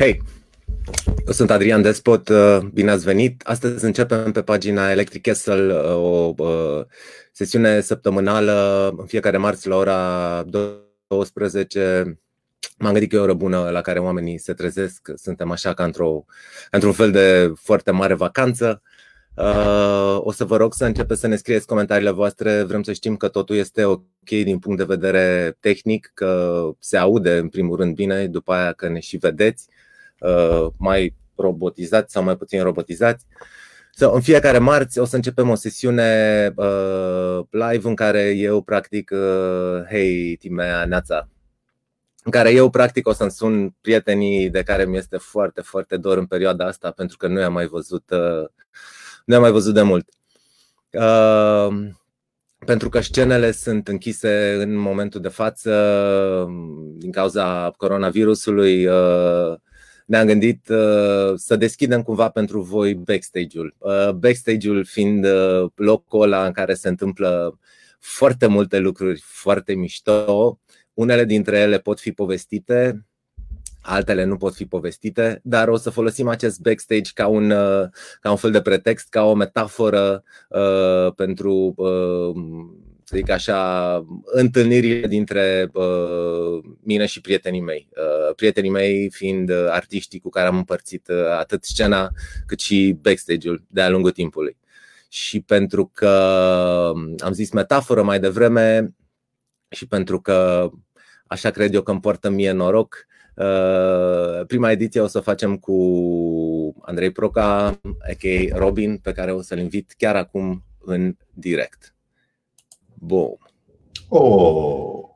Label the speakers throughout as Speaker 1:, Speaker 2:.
Speaker 1: Hei, eu sunt Adrian Despot, uh, bine ați venit. Astăzi începem pe pagina Electric Castle uh, o uh, sesiune săptămânală în fiecare marți la ora 12. M-am gândit că e o oră bună la care oamenii se trezesc. Suntem așa ca într-o, într-un fel de foarte mare vacanță. O să vă rog să începeți să ne scrieți comentariile voastre. Vrem să știm că totul este ok din punct de vedere tehnic, că se aude în primul rând bine, după aia că ne și vedeți. Uh, mai robotizați sau mai puțin robotizați. So, în fiecare marți o să începem o sesiune uh, live în care eu practic, uh, hei, Timea, Neața, în care eu practic o să-mi sun prietenii de care mi este foarte, foarte dor în perioada asta pentru că nu i-am mai văzut, uh, nu i-am mai văzut de mult. Uh, pentru că scenele sunt închise în momentul de față din cauza coronavirusului. Uh, ne-am gândit uh, să deschidem cumva pentru voi backstage-ul. Uh, backstage-ul fiind uh, locul ăla în care se întâmplă foarte multe lucruri foarte mișto. Unele dintre ele pot fi povestite, altele nu pot fi povestite, dar o să folosim acest backstage ca un, ca un fel de pretext, ca o metaforă uh, pentru uh, să zic așa, întâlnirile dintre uh, mine și prietenii mei. Uh, prietenii mei fiind uh, artiștii cu care am împărțit uh, atât scena cât și backstage-ul de-a lungul timpului. Și pentru că am zis metaforă mai devreme și pentru că așa cred eu că îmi poartă mie noroc, Uh, prima ediție o să o facem cu Andrei Proca, a.k.a. Robin, pe care o să-l invit chiar acum în direct. Boom.
Speaker 2: Oh.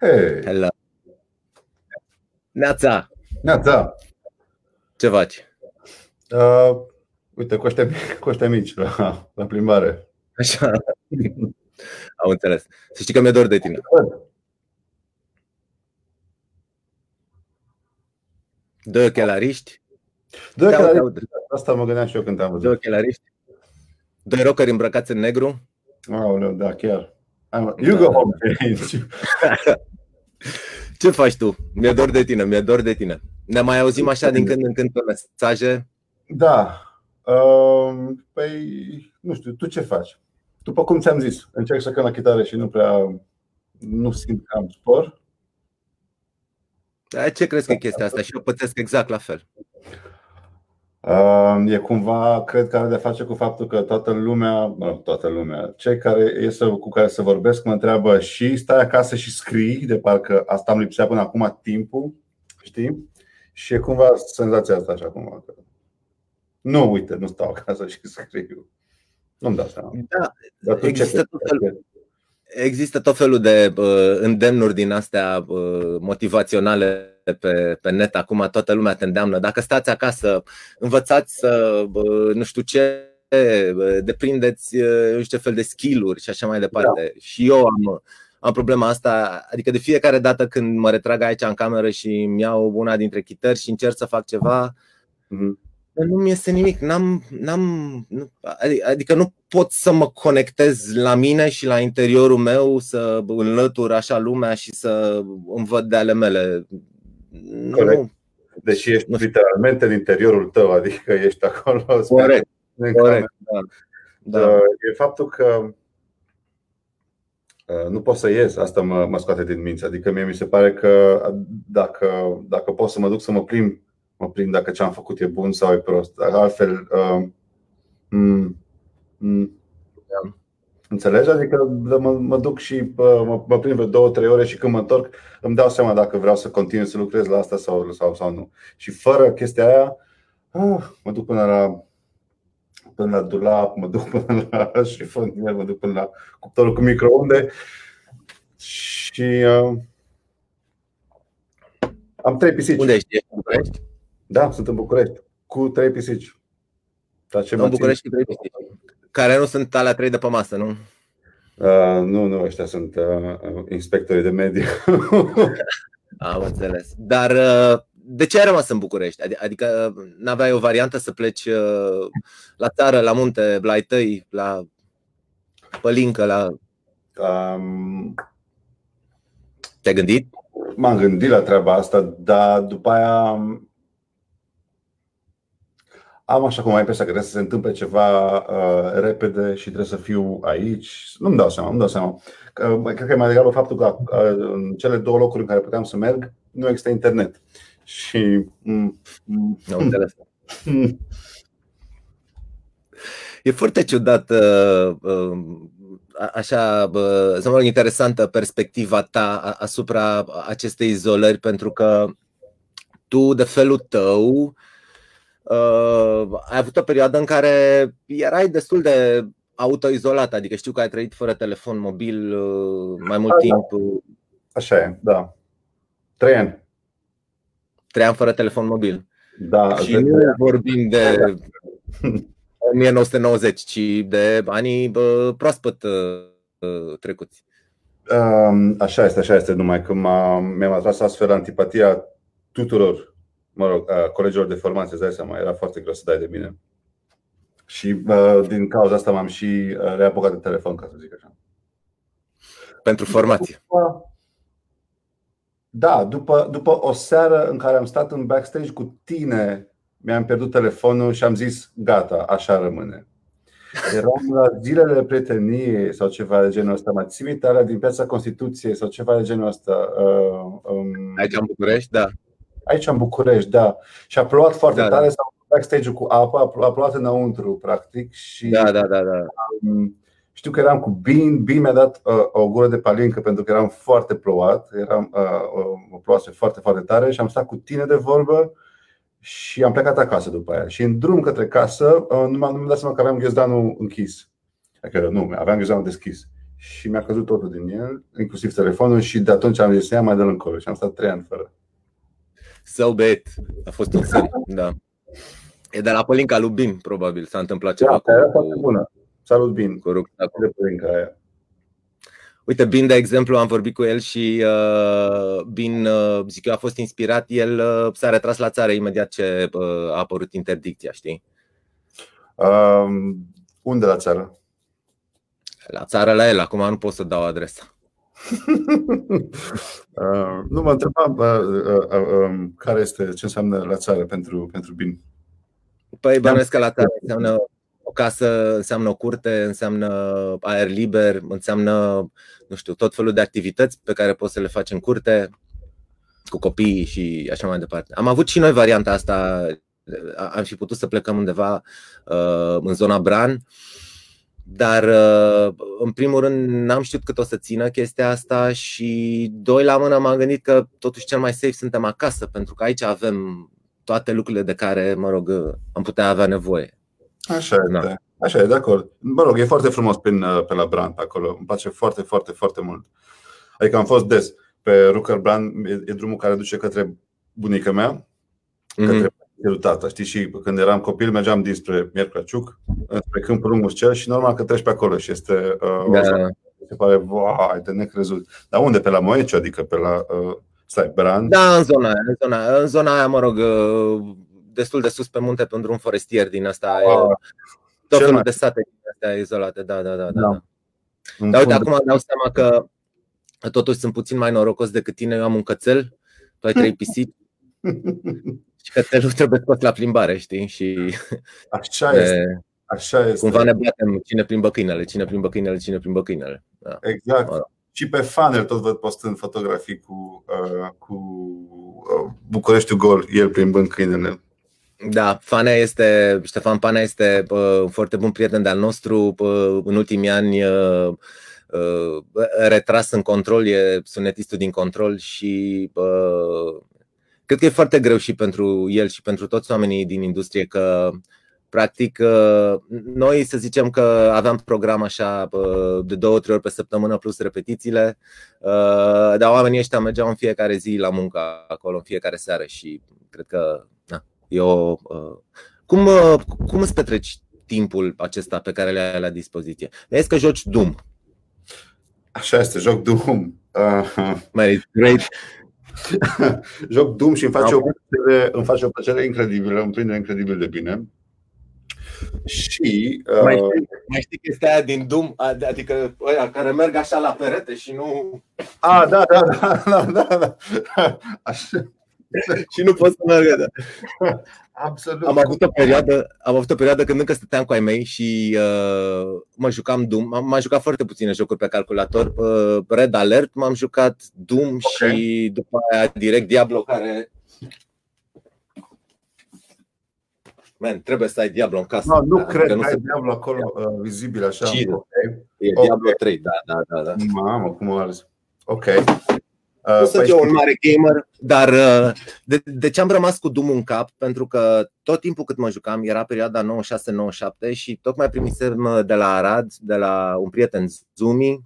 Speaker 2: Hey.
Speaker 1: Hello. Neața.
Speaker 2: Neața.
Speaker 1: Ce faci?
Speaker 2: Uh, uite, cu ăștia, cu ăștia mici la, la plimbare.
Speaker 1: Așa. Am înțeles. Să știi că mi-e dor de tine. Doi ochelariști.
Speaker 2: Doi ochelariști. Asta mă gândeam și eu când am văzut.
Speaker 1: Doi ochelariști. Doi rockeri îmbrăcați în negru.
Speaker 2: Aoleu, da, chiar. You go home,
Speaker 1: Ce faci tu? Mi-e dor de tine, mi-e dor de tine. Ne mai auzim așa din când în când pe mesaje?
Speaker 2: Da. Uh, păi, nu știu, tu ce faci? După cum ți-am zis, încerc să cânt la chitară și nu prea nu simt că am spor.
Speaker 1: Ce crezi că e chestia asta? Și eu pățesc exact la fel.
Speaker 2: E cumva, cred că are de face cu faptul că toată lumea, toată lumea, cei care este cu care să vorbesc mă întreabă și stai acasă și scrii, de parcă asta am lipsea până acum timpul, știi? Și e cumva senzația asta așa cumva. Nu, uite, nu stau acasă și scriu. Nu-mi dau seama.
Speaker 1: Da, Dar există tot felul, există tot felul de uh, îndemnuri din astea uh, motivaționale pe, pe net. Acum toată lumea te îndeamnă. Dacă stați acasă, învățați să, uh, nu știu ce, uh, deprindeți uh, nu știu ce fel de skill-uri și așa mai departe. Da. Și eu am, am problema asta, adică de fiecare dată când mă retrag aici în cameră și îmi iau una dintre chitări și încerc să fac ceva, mm-hmm nu mi este nimic. N-am, n-am, nu, adică nu pot să mă conectez la mine și la interiorul meu, să înlătur așa lumea și să îmi văd de ale mele.
Speaker 2: Nu. Deși ești nu literalmente în interiorul tău, adică ești acolo.
Speaker 1: Corect. Corect. Da.
Speaker 2: Da. E faptul că nu pot să ies, asta mă, mă scoate din minți. Adică mie mi se pare că dacă, dacă pot să mă duc să mă plimb mă prind dacă ce am făcut e bun sau e prost. Altfel, uh, mm, mm, Înțelegi? Adică mă, mă duc și uh, mă, mă prind vreo două, trei ore și când mă întorc îmi dau seama dacă vreau să continui să lucrez la asta sau, sau, sau nu. Și fără chestia aia, uh, mă duc până la până la dulap, mă duc până la șifonier, mă duc până la cuptorul cu microunde și uh, am trei pisici.
Speaker 1: Unde ești? București?
Speaker 2: Da, sunt în București, cu trei pisici.
Speaker 1: Dar ce în București cu trei pisici. Care nu sunt alea trei de pe masă, nu?
Speaker 2: Uh, nu, nu, ăștia sunt uh, inspectorii de mediu.
Speaker 1: Am înțeles. Dar uh, de ce ai rămas în București? Adică uh, n-aveai o variantă să pleci uh, la țară, la munte, la ai tăi, la pălincă, la... Um, Te-ai gândit?
Speaker 2: M-am gândit la treaba asta, dar după aia am așa cum am impresia că trebuie să se întâmple ceva uh, repede și trebuie să fiu aici. Nu-mi dau seama, nu dau seama. Uh, cred că e mai degrabă faptul că uh, în cele două locuri în care puteam să merg nu există internet. Și. Mm,
Speaker 1: mm, mm. E foarte ciudat, uh, uh, așa, să mă rog, interesantă perspectiva ta asupra acestei izolări, pentru că tu, de felul tău, uh, ai avut o perioadă în care erai destul de autoizolat, adică știu că ai trăit fără telefon mobil mai mult A, da. timp.
Speaker 2: Așa e, da. Trei ani.
Speaker 1: Trei ani fără telefon mobil.
Speaker 2: Da,
Speaker 1: și nu vorbim de 1990, ci de anii bă, proaspăt uh, trecuți.
Speaker 2: Um, așa este, așa este, numai că mi-am atras astfel antipatia tuturor, mă rog, uh, colegilor de formație, îți dai seama, era foarte greu să dai de mine. Și uh, din cauza asta m-am și uh, reapucat de telefon, ca să zic așa.
Speaker 1: Pentru formație. După,
Speaker 2: da, după, după o seară în care am stat în backstage cu tine mi-am pierdut telefonul și am zis, gata, așa rămâne. Eram la zilele prieteniei sau ceva de genul ăsta. Mă ții minte din piața Constituției sau ceva de genul ăsta.
Speaker 1: Uh, um, aici în București, da.
Speaker 2: Aici în București, da. Și a plouat foarte da, tare, da. s-a backstage cu apă, a plouat înăuntru, practic. Și,
Speaker 1: da, da, da. da. Um,
Speaker 2: știu că eram cu Bin, Bin mi-a dat uh, o gură de palincă pentru că eram foarte plouat, eram, uh, o ploase foarte, foarte tare și am stat cu tine de vorbă și am plecat acasă după aia. Și în drum către casă, uh, nu mi-am dat seama că aveam ghiozdanul închis. Adică nu, aveam ghiozdanul deschis. Și mi-a căzut totul din el, inclusiv telefonul și de atunci am zis, ia mai de încolo și am stat trei ani fără.
Speaker 1: So bad. A fost un semn, da. E de la Pălinca lui Bin, probabil, s-a întâmplat ceva
Speaker 2: da, cu, cu... bună. Salut, Bin. Cu De Pălinca aia.
Speaker 1: Uite, Bin, de exemplu, am vorbit cu el și uh, Bin, uh, zic eu, a fost inspirat. El uh, s-a retras la țară imediat ce uh, a apărut interdicția, știi?
Speaker 2: Um, unde la țară?
Speaker 1: La țară la el, acum nu pot să dau adresa.
Speaker 2: uh, nu mă întrebam uh, uh, uh, um, care este, ce înseamnă la țară pentru, pentru Bin.
Speaker 1: Păi bănuiesc că la țară înseamnă o casă înseamnă o curte, înseamnă aer liber, înseamnă, nu știu, tot felul de activități pe care poți să le faci în curte cu copiii și așa mai departe. Am avut și noi varianta asta, am fi putut să plecăm undeva uh, în zona Bran, dar uh, în primul rând n-am știut cât o să țină chestia asta și doi la mână m-am gândit că totuși cel mai safe suntem acasă, pentru că aici avem toate lucrurile de care, mă rog, am putea avea nevoie.
Speaker 2: Așa da. este. Așa e, de acord. Mă rog, e foarte frumos prin, uh, pe la Brand acolo. Îmi place foarte, foarte, foarte mult. Adică am fost des pe Rucker Brand, e, e drumul care duce către bunica mea, mm-hmm. către tata. Știi, și când eram copil mergeam dinspre Miercuraciuc, spre Câmpul Muscel și normal că treci pe acolo și este uh, da. se pare, vai, de necrezut. Dar unde? Pe la Moeciu, adică pe la uh, stai, Brand?
Speaker 1: Da, în zona aia, în zona, în zona aia, mă rog, uh, destul de sus pe munte pe un drum forestier din asta. Ah, tot felul de sate din astea izolate, da, da, da. da. da. Dar uite, acum dau seama că totuși sunt puțin mai norocos decât tine. Eu am un cățel, tu ai trei pisici și cățelul trebuie scos la plimbare, știi? Și
Speaker 2: Așa este. Așa este.
Speaker 1: Cumva ne batem cine plimbă câinele, cine plimbă câinele, cine plimbă câinele.
Speaker 2: Da. Exact. Și pe funnel tot văd postând fotografii cu, uh, cu uh, Bucureștiul Gol, el plimbând câinele.
Speaker 1: Da, Fanea este, Ștefan Panea este uh, un foarte bun prieten de-al nostru. Uh, în ultimii ani uh, uh, retras în control, e sunetistul din control și uh, cred că e foarte greu și pentru el și pentru toți oamenii din industrie că practic uh, noi să zicem că aveam program așa uh, de două, trei ori pe săptămână plus repetițiile, uh, dar oamenii ăștia mergeau în fiecare zi la muncă acolo, în fiecare seară și cred că eu, uh, cum, uh, cum îți petreci timpul acesta pe care le ai la dispoziție? Vezi că joci Doom.
Speaker 2: Așa este, joc Doom. Uh,
Speaker 1: Mai great.
Speaker 2: joc Doom și îmi face, o plăcere, îmi face o plăcere incredibilă, îmi prinde incredibil de bine. Și.
Speaker 1: Uh... Mai, știi, mai știi chestia aia din Doom? Adică ăia care merg așa la perete și nu.
Speaker 2: A, da, da, da, da, da, da.
Speaker 1: Așa. și nu pot să meargă. Da.
Speaker 2: Absolut.
Speaker 1: Am avut o perioadă, am avut o perioadă când încă stăteam cu ai mei și uh, mă jucam Doom. M-am jucat foarte puține jocuri pe calculator. Uh, Red Alert m-am jucat, Doom okay. și după aia direct Diablo care Man, trebuie să ai Diablo în casă.
Speaker 2: No, nu da, cred că ai Diablo acolo uh, vizibil așa.
Speaker 1: Cine? Okay. E okay. Diablo 3, da, da, da. da.
Speaker 2: Mamă, cum arzi. Ok.
Speaker 1: Uh, nu sunt păi eu un mare gamer, dar uh, de, de ce am rămas cu Doom în cap? Pentru că tot timpul cât mă jucam era perioada 96-97 și tocmai primisem uh, de la Arad, de la un prieten Zumi,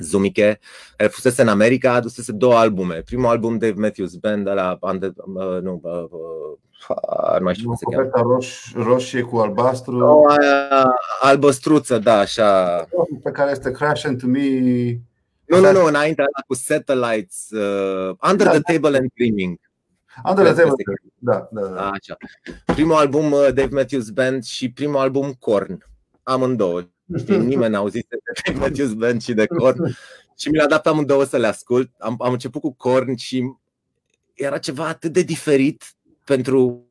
Speaker 1: Zumike, care fusese în America, adusese două albume. Primul album Dave Matthews Band de la uh, nu, uh, uh, nu mai știu cum se cheamă.
Speaker 2: Roș, roșie cu albastru.
Speaker 1: O, aia, albăstruță, da, așa.
Speaker 2: Pe care este Crash into Me
Speaker 1: nu, nu, nu, înainte cu Satellites, uh, Under da, the Table and Dreaming.
Speaker 2: Under the Table, da, da, da.
Speaker 1: Așa. Primul album uh, Dave Matthews Band și primul album Korn. Amândouă. Știi, nimeni n-a auzit de Dave Matthews Band și de Korn. Și mi l-a dat pe amândouă să le ascult. Am, am început cu Korn și era ceva atât de diferit pentru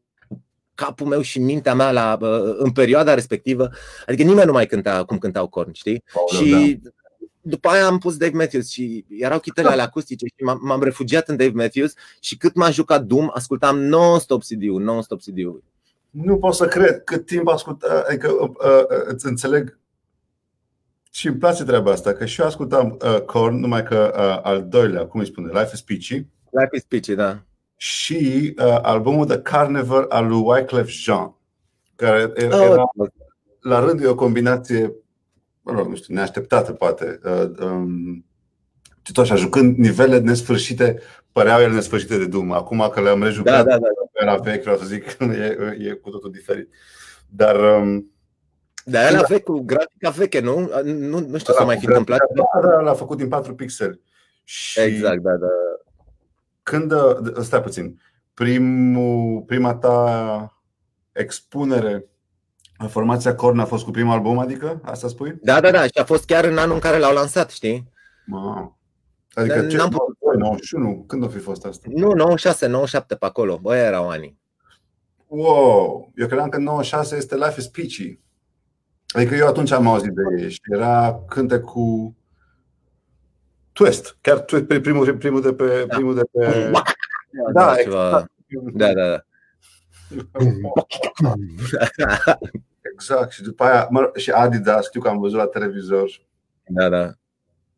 Speaker 1: capul meu și mintea mea la, uh, în perioada respectivă. Adică nimeni nu mai cânta cum cântau Korn, știi? Oh, și da după aia am pus Dave Matthews și erau chitele ale acustice și m-am, refugiat în Dave Matthews și cât m-a jucat Doom, ascultam non-stop CD-ul, non-stop CD-ul.
Speaker 2: Nu pot să cred cât timp ascult, adică uh, uh, îți înțeleg și îmi place treaba asta, că și eu ascultam uh, Korn, numai că uh, al doilea, cum îi spune, Life is Peachy.
Speaker 1: Life is Peachy, da.
Speaker 2: Și uh, albumul The Carnival al lui Wyclef Jean, care era, oh, era la rând o combinație mă rog, nu știu, neașteptată poate. Uh, um, și tot așa, jucând nivele nesfârșite, păreau ele nesfârșite de Doom. Acum că le-am rejucat, da, da, da. era vechi, vreau să zic, e, e cu totul diferit. Dar um,
Speaker 1: da, el a vechi cu grafica veche, nu? Nu, nu știu să mai fi întâmplat.
Speaker 2: Da, da, l-a făcut din 4 pixeli.
Speaker 1: Și exact, da, da.
Speaker 2: Când, uh, stai puțin, primul, prima ta expunere Formația Corn a fost cu primul album, adică? Asta spui?
Speaker 1: Da, da, da. Și a fost chiar în anul în care l-au lansat, știi?
Speaker 2: Ma. Adică Dar ce? N-am putut... 91? Când a fi fost asta?
Speaker 1: Nu, 96, 97 pe acolo. Băi, erau ani.
Speaker 2: Wow! Eu credeam că 96 este Life is Peachy. Adică eu atunci am auzit de ei și era cânte cu Twist. Chiar twist, primul, primul de pe... Da. Primul de pe...
Speaker 1: Da, da, exact. da, da. da.
Speaker 2: exact. Și după aia, mă, și Adidas, știu că am văzut la televizor.
Speaker 1: Da, da.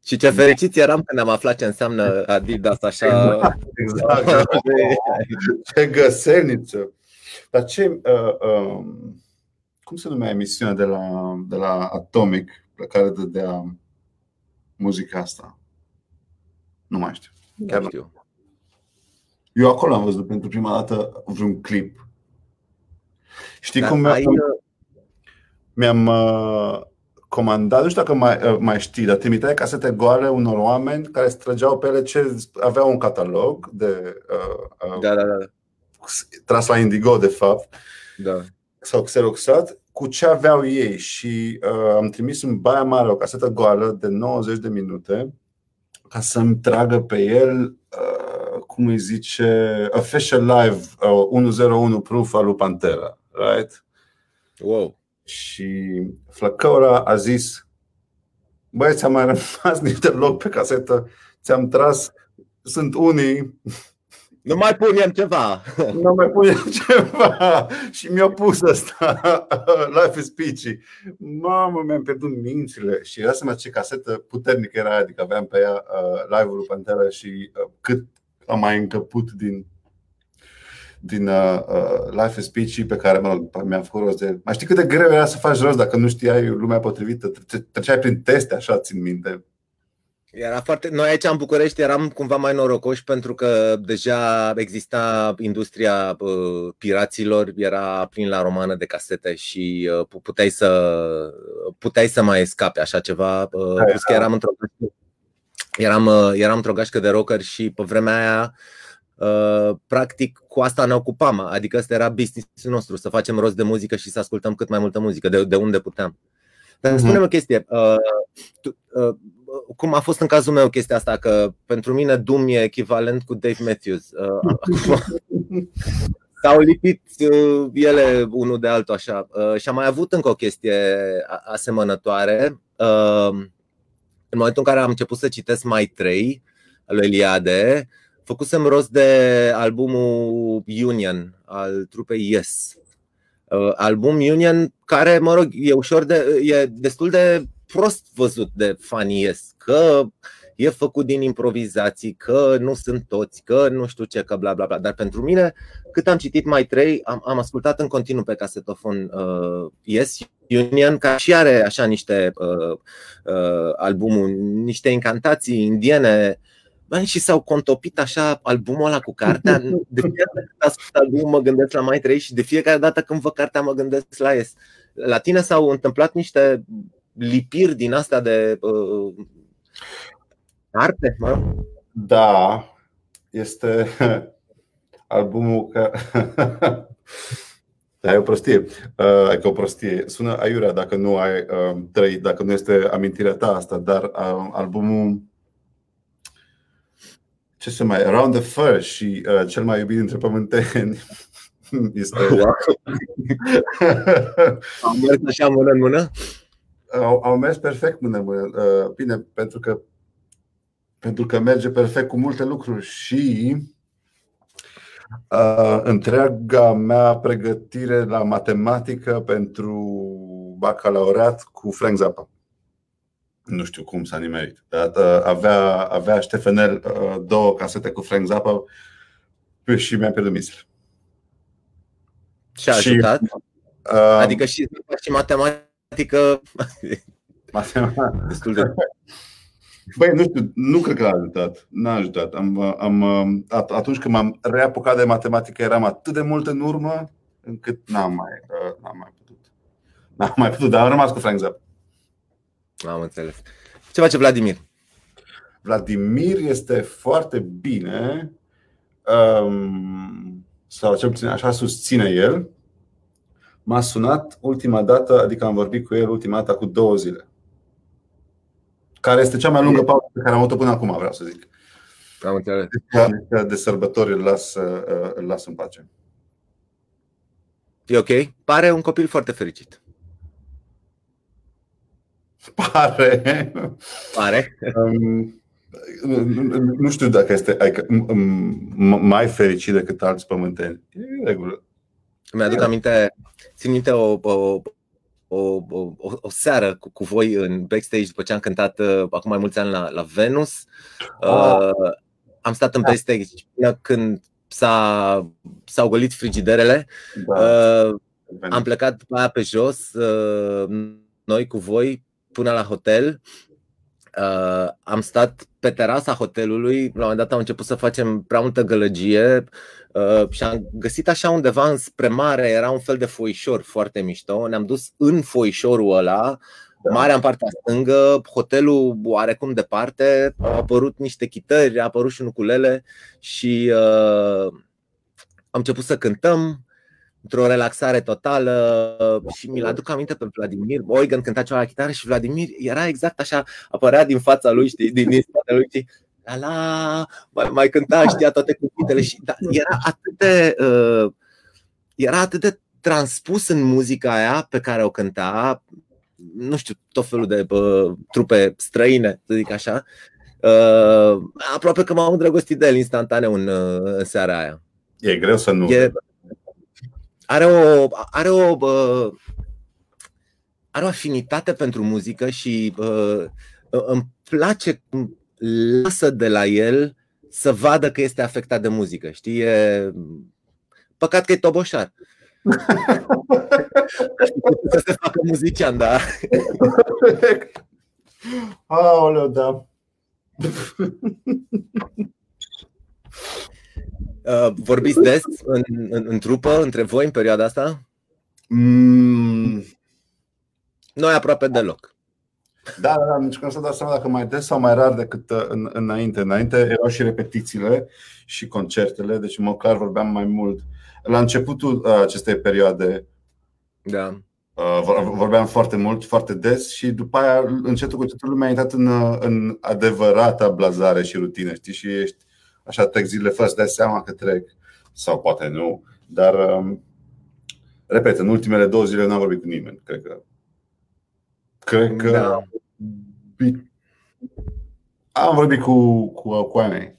Speaker 1: Și ce fericiți eram când am aflat ce înseamnă Adidas așa.
Speaker 2: Exact. exact. ce găselniță. Dar ce. Uh, uh, cum se numea emisiunea de la, de la Atomic pe care dădea muzica asta? Nu mai știu.
Speaker 1: Chiar nu știu.
Speaker 2: Eu acolo am văzut pentru prima dată vreun clip Știi Dar cum mi-am, ai... mi-am uh, comandat, nu știu dacă mai, uh, mai știi, dar trimiteai casete goale unor oameni care străgeau pe ele ce aveau un catalog de uh, uh,
Speaker 1: da, da, da.
Speaker 2: tras la Indigo, de fapt,
Speaker 1: da.
Speaker 2: sau xeroxat, cu ce aveau ei și uh, am trimis în Baia Mare o casetă goală de 90 de minute ca să-mi tragă pe el, uh, cum îi zice, Official Live uh, 101 Proof al lui Pantera right?
Speaker 1: Wow.
Speaker 2: Și Flăcăura a zis, băi, ți-am mai rămas niște loc pe casetă, ți-am tras, sunt unii
Speaker 1: nu mai punem ceva.
Speaker 2: Nu mai punem ceva. Și mi-a pus asta. Life is peachy. Mamă, mi-am pierdut mințile. Și era să ce casetă puternică era, adică aveam pe ea uh, live-ul lui Pantera și uh, cât am mai încăput din din uh, uh, Life is Peachy pe care mă rog, mi-am făcut rost de. Mai știi cât de greu era să faci rost dacă nu știai lumea potrivită? Treceai prin teste, așa țin minte.
Speaker 1: Era foarte... Noi aici în București eram cumva mai norocoși pentru că deja exista industria uh, piraților, era plin la romană de casete și uh, puteai, să, puteai să mai scape așa ceva. Uh, plus că eram într-o eram, uh, eram într-o gașcă de rocker și pe vremea aia Uh, practic cu asta ne ocupam, adică ăsta era business nostru, să facem rost de muzică și să ascultăm cât mai multă muzică, de, de unde puteam. Dar uh-huh. spune-mi o chestie, uh, tu, uh, cum a fost în cazul meu chestia asta, că pentru mine Doom e echivalent cu Dave Matthews. Uh, s-au lipit uh, ele unul de altul așa. Uh, și am mai avut încă o chestie asemănătoare. Uh, în momentul în care am început să citesc Mai 3 al lui Eliade, făcusem rost de albumul Union al trupei Yes. Album Union care, mă rog, e ușor de, e destul de prost văzut de fanii Yes, că e făcut din improvizații, că nu sunt toți, că nu știu ce, că bla bla bla. Dar pentru mine, cât am citit mai trei, am, am ascultat în continuu pe casetofon uh, Yes Union, care și are așa niște uh, uh, albumuri, niște incantații indiene. Bă, și s-au contopit așa albumul ăla cu cartea. De fiecare dată când ascult albumul mă gândesc la mai trei și de fiecare dată când văd cartea mă gândesc la Yes. La tine s-au întâmplat niște lipiri din asta de uh, Arte, mă
Speaker 2: Da, este albumul că Da, e o prostie. Uh, adică o prostie. Sună aiurea dacă nu ai uh, trăit, dacă nu este amintirea ta asta, dar uh, albumul ce se mai Around the Fur și uh, cel mai iubit dintre pământeni este
Speaker 1: Am mers așa mână în mână?
Speaker 2: Au, au mers perfect mână în mână. Uh, bine, pentru că pentru că merge perfect cu multe lucruri și uh, întreaga mea pregătire la matematică pentru bacalaureat cu Frank Zappa. Nu știu cum s-a nimerit. Dar uh, avea, avea Ștefanel uh, două casete cu Frank Zappa și mi-a pierdut misele.
Speaker 1: Și a ajutat? Și, uh, adică și, și matematică.
Speaker 2: Matematică. Destul de. Băi, nu știu, nu cred că l-a ajutat. N-a ajutat. Am, am, atunci când m-am reapucat de matematică, eram atât de mult în urmă încât n-am mai, n-am mai putut. N-am mai putut, dar am rămas cu Frank Zappa.
Speaker 1: Am înțeles. Ce face Vladimir?
Speaker 2: Vladimir este foarte bine, um, sau cel puțin așa susține el. M-a sunat ultima dată, adică am vorbit cu el ultima dată cu două zile care este cea mai lungă pauză pe care am avut-o până acum, vreau să zic.
Speaker 1: Am înțeles.
Speaker 2: De, de sărbători îl las, uh, îl las în pace.
Speaker 1: E ok? Pare un copil foarte fericit.
Speaker 2: Pare.
Speaker 1: Pare. Um,
Speaker 2: nu știu dacă este adică, mai fericit decât alți pământeni. E regulă.
Speaker 1: Mi-aduc aminte, țin minte o, o, o, o, o seară cu, cu voi în backstage după ce am cântat uh, acum mai mulți ani la, la Venus. Uh, uh, am stat în da. backstage până când s-a, s-au golit frigiderele. Da. Uh, am plecat după aia pe jos, uh, noi cu voi, până la hotel. Uh, am stat pe terasa hotelului, la un moment dat am început să facem prea multă gălăgie uh, și am găsit așa undeva înspre mare, era un fel de foișor foarte mișto, ne-am dus în foișorul ăla, da. marea în partea stângă, hotelul oarecum departe, au apărut niște chitări, a apărut și nuculele și uh, am început să cântăm, într-o relaxare totală și mi-l aduc aminte pe Vladimir. Oigan cânta ceva la chitară și Vladimir era exact așa, apărea din fața lui, știi, din, din spatele lui, știi, la la, mai, mai cânta, știa toate cuvintele și da, era atât de uh, era atât de transpus în muzica aia pe care o cânta, nu știu, tot felul de uh, trupe străine, să zic așa. Uh, aproape că m-am îndrăgostit de el instantaneu în, uh, în seara aia.
Speaker 2: E greu să nu. E,
Speaker 1: are o, are o, are o afinitate pentru muzică și uh, îmi place cum lasă de la el să vadă că este afectat de muzică. Știi? E... Păcat că e toboșar. să se facă muzician, da.
Speaker 2: Aoleu, da.
Speaker 1: Uh, vorbiți des în, în, în trupă, între voi, în perioada asta?
Speaker 2: Mm.
Speaker 1: Noi aproape deloc.
Speaker 2: Da, da, da, nici când să dau seama dacă mai des sau mai rar decât uh, în, înainte. Înainte erau și repetițiile și concertele, deci mă clar vorbeam mai mult. La începutul uh, acestei perioade
Speaker 1: da.
Speaker 2: vorbeam foarte mult, foarte des și după aia încetul cu încetul lumea a intrat în, în adevărata blazare și rutină, știi? Și ești așa trec zile fără să dai seama că trec sau poate nu Dar, um, repet, în ultimele două zile n-am vorbit cu nimeni. Cred că. Cred că. Da. Am vorbit cu, cu, cu ai mei.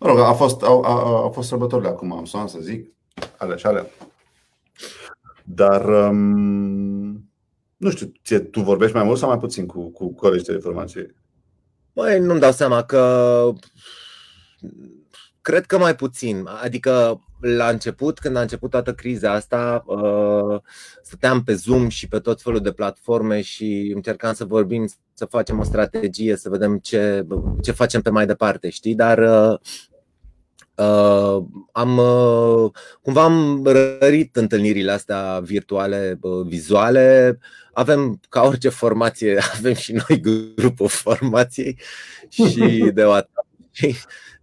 Speaker 2: Mă rog, a fost, a, a, a fost sărbătorile acum, am să zic. Alea și alea. Dar um, nu știu, ție, tu vorbești mai mult sau mai puțin cu, cu colegi de informație?
Speaker 1: Băi, nu-mi dau seama că cred că mai puțin. Adică la început, când a început toată criza asta, uh, stăteam pe Zoom și pe tot felul de platforme și încercam să vorbim, să facem o strategie, să vedem ce, ce facem pe mai departe, știi? Dar uh, Uh, am uh, cumva am rărit întâlnirile astea virtuale, uh, vizuale. Avem ca orice formație, avem și noi grupul formației și de WhatsApp.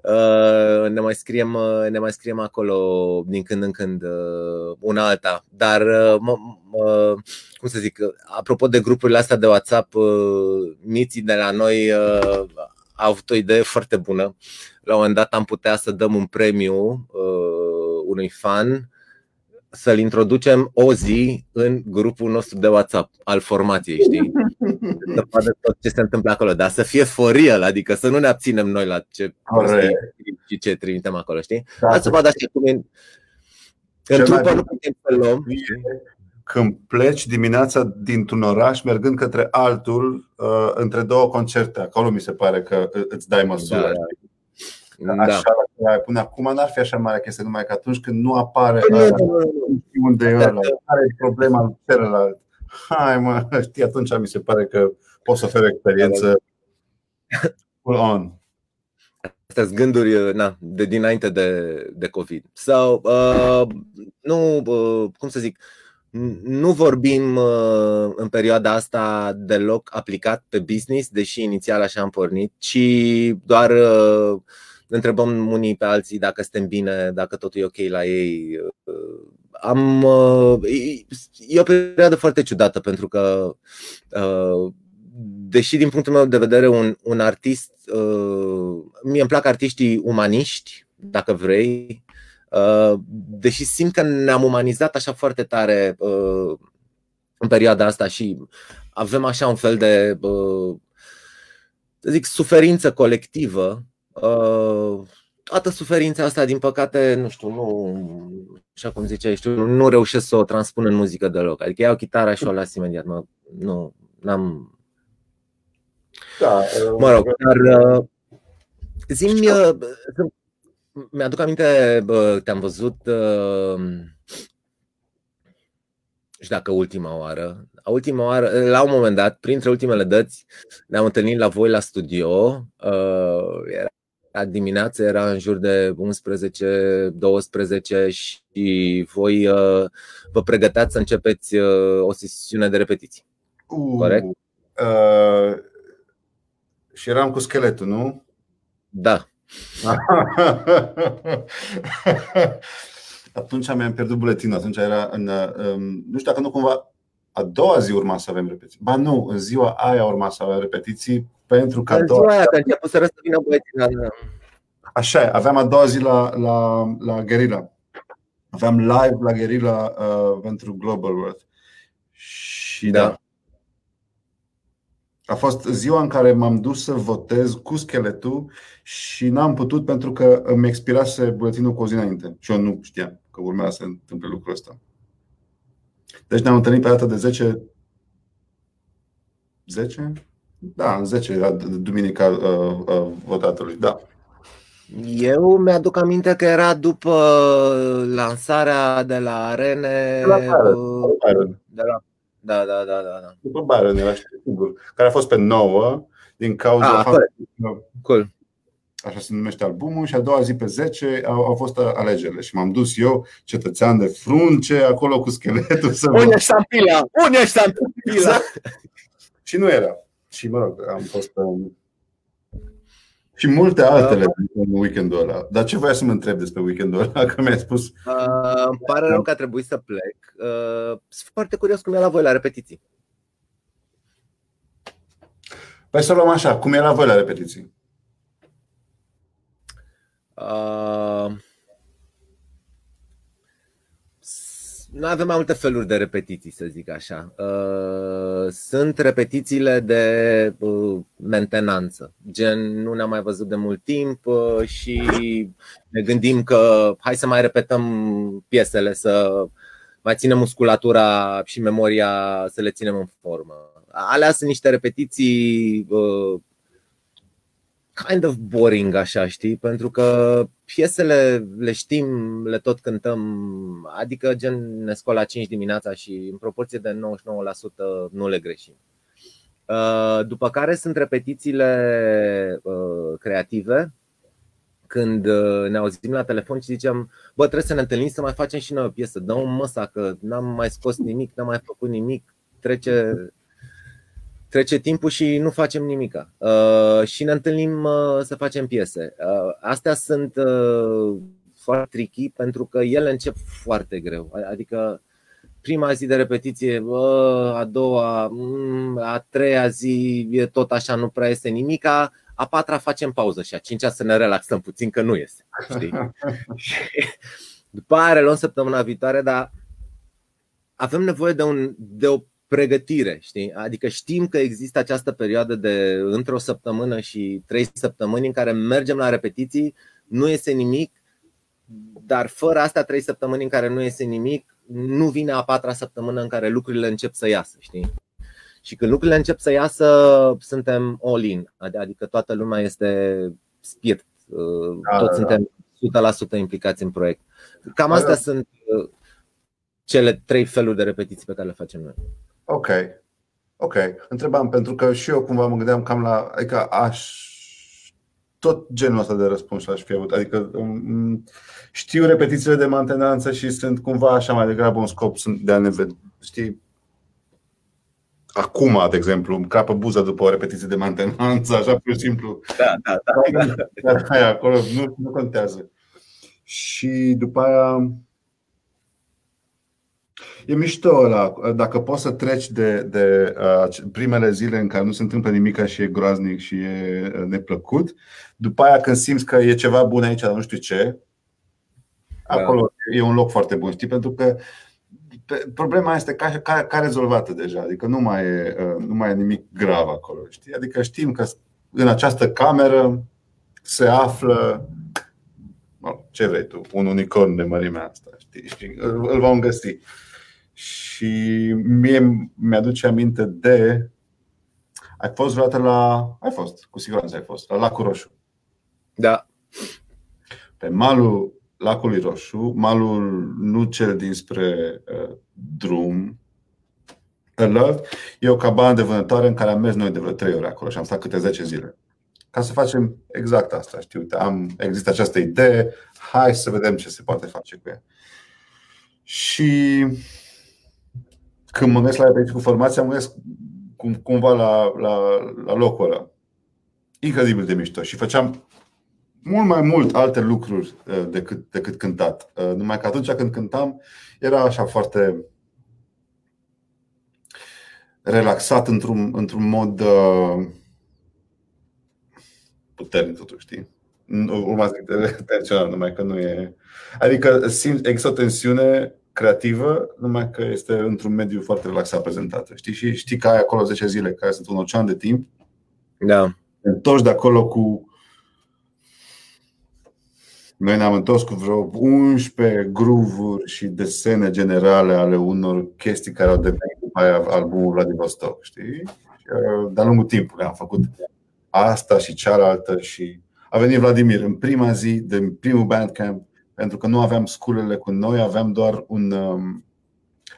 Speaker 1: Uh, ne mai scriem, uh, ne mai scriem acolo din când în când uh, una alta. Dar, cum să zic, apropo de grupurile astea de WhatsApp, miții de la noi a avut o idee foarte bună. La un moment dat am putea să dăm un premiu unui fan să-l introducem o zi în grupul nostru de WhatsApp al formației, știi? Să vadă tot ce se întâmplă acolo, dar să fie for real, adică să nu ne abținem noi la ce și ce trimitem acolo, știi? Da, să vadă așa cum e. În trupă nu putem să luăm.
Speaker 2: Când pleci dimineața dintr-un oraș mergând către altul, uh, între două concerte, acolo mi se pare că îți dai măsura. Da, da. Da. Așa, da. până acum n-ar fi așa mare chestie, numai că atunci când nu apare păi ăla, unde e ăla, care e problema celălalt. Hai mă, știi, atunci mi se pare că poți să oferi experiență full on.
Speaker 1: Astea sunt gânduri na, de dinainte de, de COVID. Sau, uh, nu, uh, cum să zic, nu vorbim uh, în perioada asta deloc aplicat pe business, deși inițial așa am pornit, ci doar uh, întrebăm unii pe alții dacă suntem bine, dacă totul e ok la ei. Am, e o perioadă foarte ciudată pentru că, deși din punctul meu de vedere un, un artist, mie îmi plac artiștii umaniști, dacă vrei, deși simt că ne-am umanizat așa foarte tare în perioada asta și avem așa un fel de, să zic, suferință colectivă Uh, toată suferința asta, din păcate, nu știu, nu, așa cum ziceai, știu, nu reușesc să o transpun în muzică deloc. Adică iau chitara și o las imediat. Mă, nu, n-am. Da, uh, mă rog, dar uh, zi-mi, mi-aduc aminte, te-am văzut și dacă ultima oară. Ultima oară, la un moment dat, printre ultimele dăți, ne-am întâlnit la voi la studio. Era dimineața era în jur de 11-12 și voi uh, vă pregăteați să începeți uh, o sesiune de repetiții. Uh, Corect? Uh,
Speaker 2: și eram cu skeletul, nu?
Speaker 1: Da.
Speaker 2: atunci mi-am pierdut buletinul. Atunci era în. Um, nu știu dacă nu cumva a doua zi urma să avem repetiții. Ba nu, în ziua aia urma să avem repetiții pentru că.
Speaker 1: În ziua aia, că început să vină băieții
Speaker 2: Așa aveam a doua zi la, la, la Guerilla. Aveam live la Guerilla uh, pentru Global World. Și da. da. A fost ziua în care m-am dus să votez cu scheletul și n-am putut pentru că îmi expirase buletinul cu o zi înainte. Și eu nu știam că urmea să se întâmple lucrul ăsta. Deci ne-am întâlnit pe data de 10 10? Da, în 10, duminica uh, uh, votatului. Da.
Speaker 1: Eu mi-aduc aminte că era după lansarea de la Arene. De la Byron. De la, da, da, da, da, da.
Speaker 2: După Byron era sigur. Care a fost pe 9 din cauza ah,
Speaker 1: faptului cool.
Speaker 2: Așa se numește albumul și a doua zi pe 10 au, au fost alegerile și m-am dus eu, cetățean de frunce, acolo cu scheletul să
Speaker 1: Unde ești Sampila? Unde ești Sampila? Exact.
Speaker 2: și nu era. Și mă rog, am fost și multe altele da. în weekendul ăla. Dar ce voiai să mă întreb despre weekendul ăla? Că mi-ai spus.
Speaker 1: Uh, îmi pare rău că a trebuit să plec. Uh, sunt foarte curios cum e la voi la repetiții.
Speaker 2: Păi să luăm așa, cum e la voi la repetiții?
Speaker 1: Uh, noi avem mai multe feluri de repetiții, să zic așa. Uh, sunt repetițiile de uh, mentenanță, gen nu ne-am mai văzut de mult timp uh, și ne gândim că hai să mai repetăm piesele, să mai ținem musculatura și memoria, să le ținem în formă. Alea sunt niște repetiții kind of boring așa, știi? Pentru că piesele le știm, le tot cântăm, adică gen ne scol la 5 dimineața și în proporție de 99% nu le greșim. Uh, după care sunt repetițiile uh, creative, când uh, ne auzim la telefon și zicem Bă, trebuie să ne întâlnim să mai facem și noi o piesă Dă-o măsa că n-am mai scos nimic, n-am mai făcut nimic Trece trece timpul și nu facem nimic. Uh, și ne întâlnim uh, să facem piese. Uh, astea sunt uh, foarte tricky pentru că ele încep foarte greu. Adică prima zi de repetiție, uh, a doua, mm, a treia zi e tot așa, nu prea este nimica. A patra facem pauză și a cincea să ne relaxăm puțin că nu este. Știi? după aia reluăm săptămâna viitoare, dar avem nevoie de, un, de o pregătire, știi? Adică știm că există această perioadă de între o săptămână și trei săptămâni în care mergem la repetiții, nu iese nimic, dar fără astea trei săptămâni în care nu iese nimic, nu vine a patra săptămână în care lucrurile încep să iasă, știi? Și când lucrurile încep să iasă, suntem all-in, adică toată lumea este spirit, da, toți da, da. suntem 100% implicați în proiect. Cam astea da. sunt uh, cele trei feluri de repetiții pe care le facem noi.
Speaker 2: Ok. Ok. Întrebam pentru că și eu cumva mă gândeam cam la. Adică aș. Tot genul ăsta de răspuns aș fi avut. Adică um, știu repetițiile de mantenanță și sunt cumva așa mai degrabă un scop de a ne vedea. Știi? Acum, de exemplu, îmi capă buza după o repetiție de mantenanță, așa pur și simplu.
Speaker 1: Da, da, da. da.
Speaker 2: da. Aia, acolo nu, nu contează. Și după aia E mișto ăla, dacă poți să treci de, de uh, primele zile în care nu se întâmplă nimic și e groaznic și e uh, neplăcut, după aia când simți că e ceva bun aici, dar nu știu ce, da. acolo da. e un loc foarte bun, știi? Pentru că problema este ca, ca, ca rezolvată deja, adică nu mai, e, uh, nu mai e nimic grav acolo, știi? Adică știm că în această cameră se află ce vrei tu, un unicorn de mărimea asta, știi? știi? Îl, îl vom găsi. Și mie mi-aduce aminte de. Ai fost vreodată la. Ai fost, cu siguranță ai fost, la Lacul Roșu.
Speaker 1: Da.
Speaker 2: Pe malul Lacului Roșu, malul nu cel dinspre uh, drum, alert, e o cabană de vânătoare în care am mers noi de vreo 3 ore acolo și am stat câte 10 zile. Ca să facem exact asta, știi, uite, am, există această idee, hai să vedem ce se poate face cu ea. Și când mă gândesc la repetiții cu formația, mă gândesc cum, cumva la, la, la locul ăla. Incredibil de mișto. Și făceam mult mai mult alte lucruri uh, decât, decât cântat. Uh, numai că atunci când cântam, era așa foarte relaxat într-un, într-un mod uh, puternic, totuși, știi? Urma zic tensionat, numai că nu e. Adică simt, există o tensiune creativă, numai că este într-un mediu foarte relaxat prezentată. Știi? Și știi că ai acolo 10 zile, care sunt un ocean de timp.
Speaker 1: Da.
Speaker 2: Te întorci de acolo cu noi ne-am întors cu vreo 11 groove și desene generale ale unor chestii care au devenit după aia albumul Vladivostok, știi? Uh, de-a lungul timpului am făcut asta și cealaltă și a venit Vladimir în prima zi, din primul bandcamp, pentru că nu aveam sculele cu noi, aveam doar un um,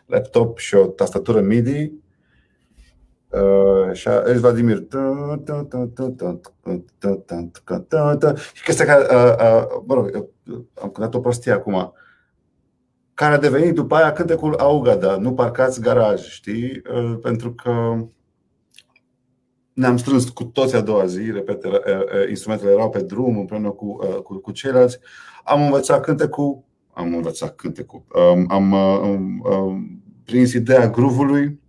Speaker 2: laptop și o tastatură MIDI. Uh, și a zis Vladimir și chestia care, mă rog, am cântat o prostie acum care a devenit după aia cântecul Augada, nu parcați garaj, știi? Pentru că ne-am strâns cu toți a doua zi, repet, instrumentele erau pe drum împreună cu, cu, cu ceilalți. Am învățat cântecul, am învățat cântecul, am, am, am, am prins ideea gruvului,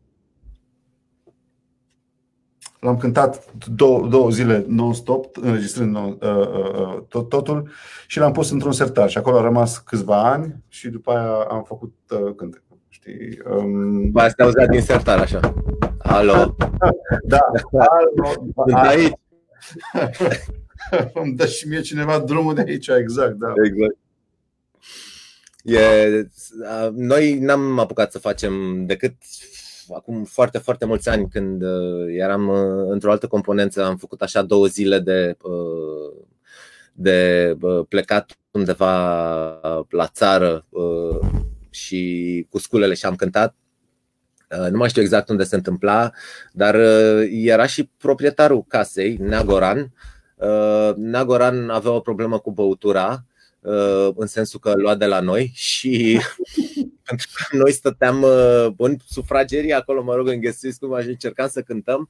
Speaker 2: L-am cântat două, două zile non-stop, înregistrând non, uh, uh, uh, tot, totul și l-am pus într-un sertar și acolo a rămas câțiva ani și după aia am făcut uh, cântecul. Știi? Um...
Speaker 1: Ba, asta auzea din sertar, așa. Alo.
Speaker 2: Da, alo.
Speaker 1: Sunt aici.
Speaker 2: Îmi dă și mie cineva drumul de aici, exact, da.
Speaker 1: Exact. E, noi n-am apucat să facem decât acum foarte, foarte mulți ani când eram într-o altă componență, am făcut așa două zile de, de plecat undeva la țară și cu sculele și am cântat. Nu mai știu exact unde se întâmpla, dar era și proprietarul casei, Neagoran. Neagoran avea o problemă cu băutura în sensul că lua de la noi și pentru că noi stăteam în sufragerie acolo, mă rog, în ghesuis cum și încercam să cântăm.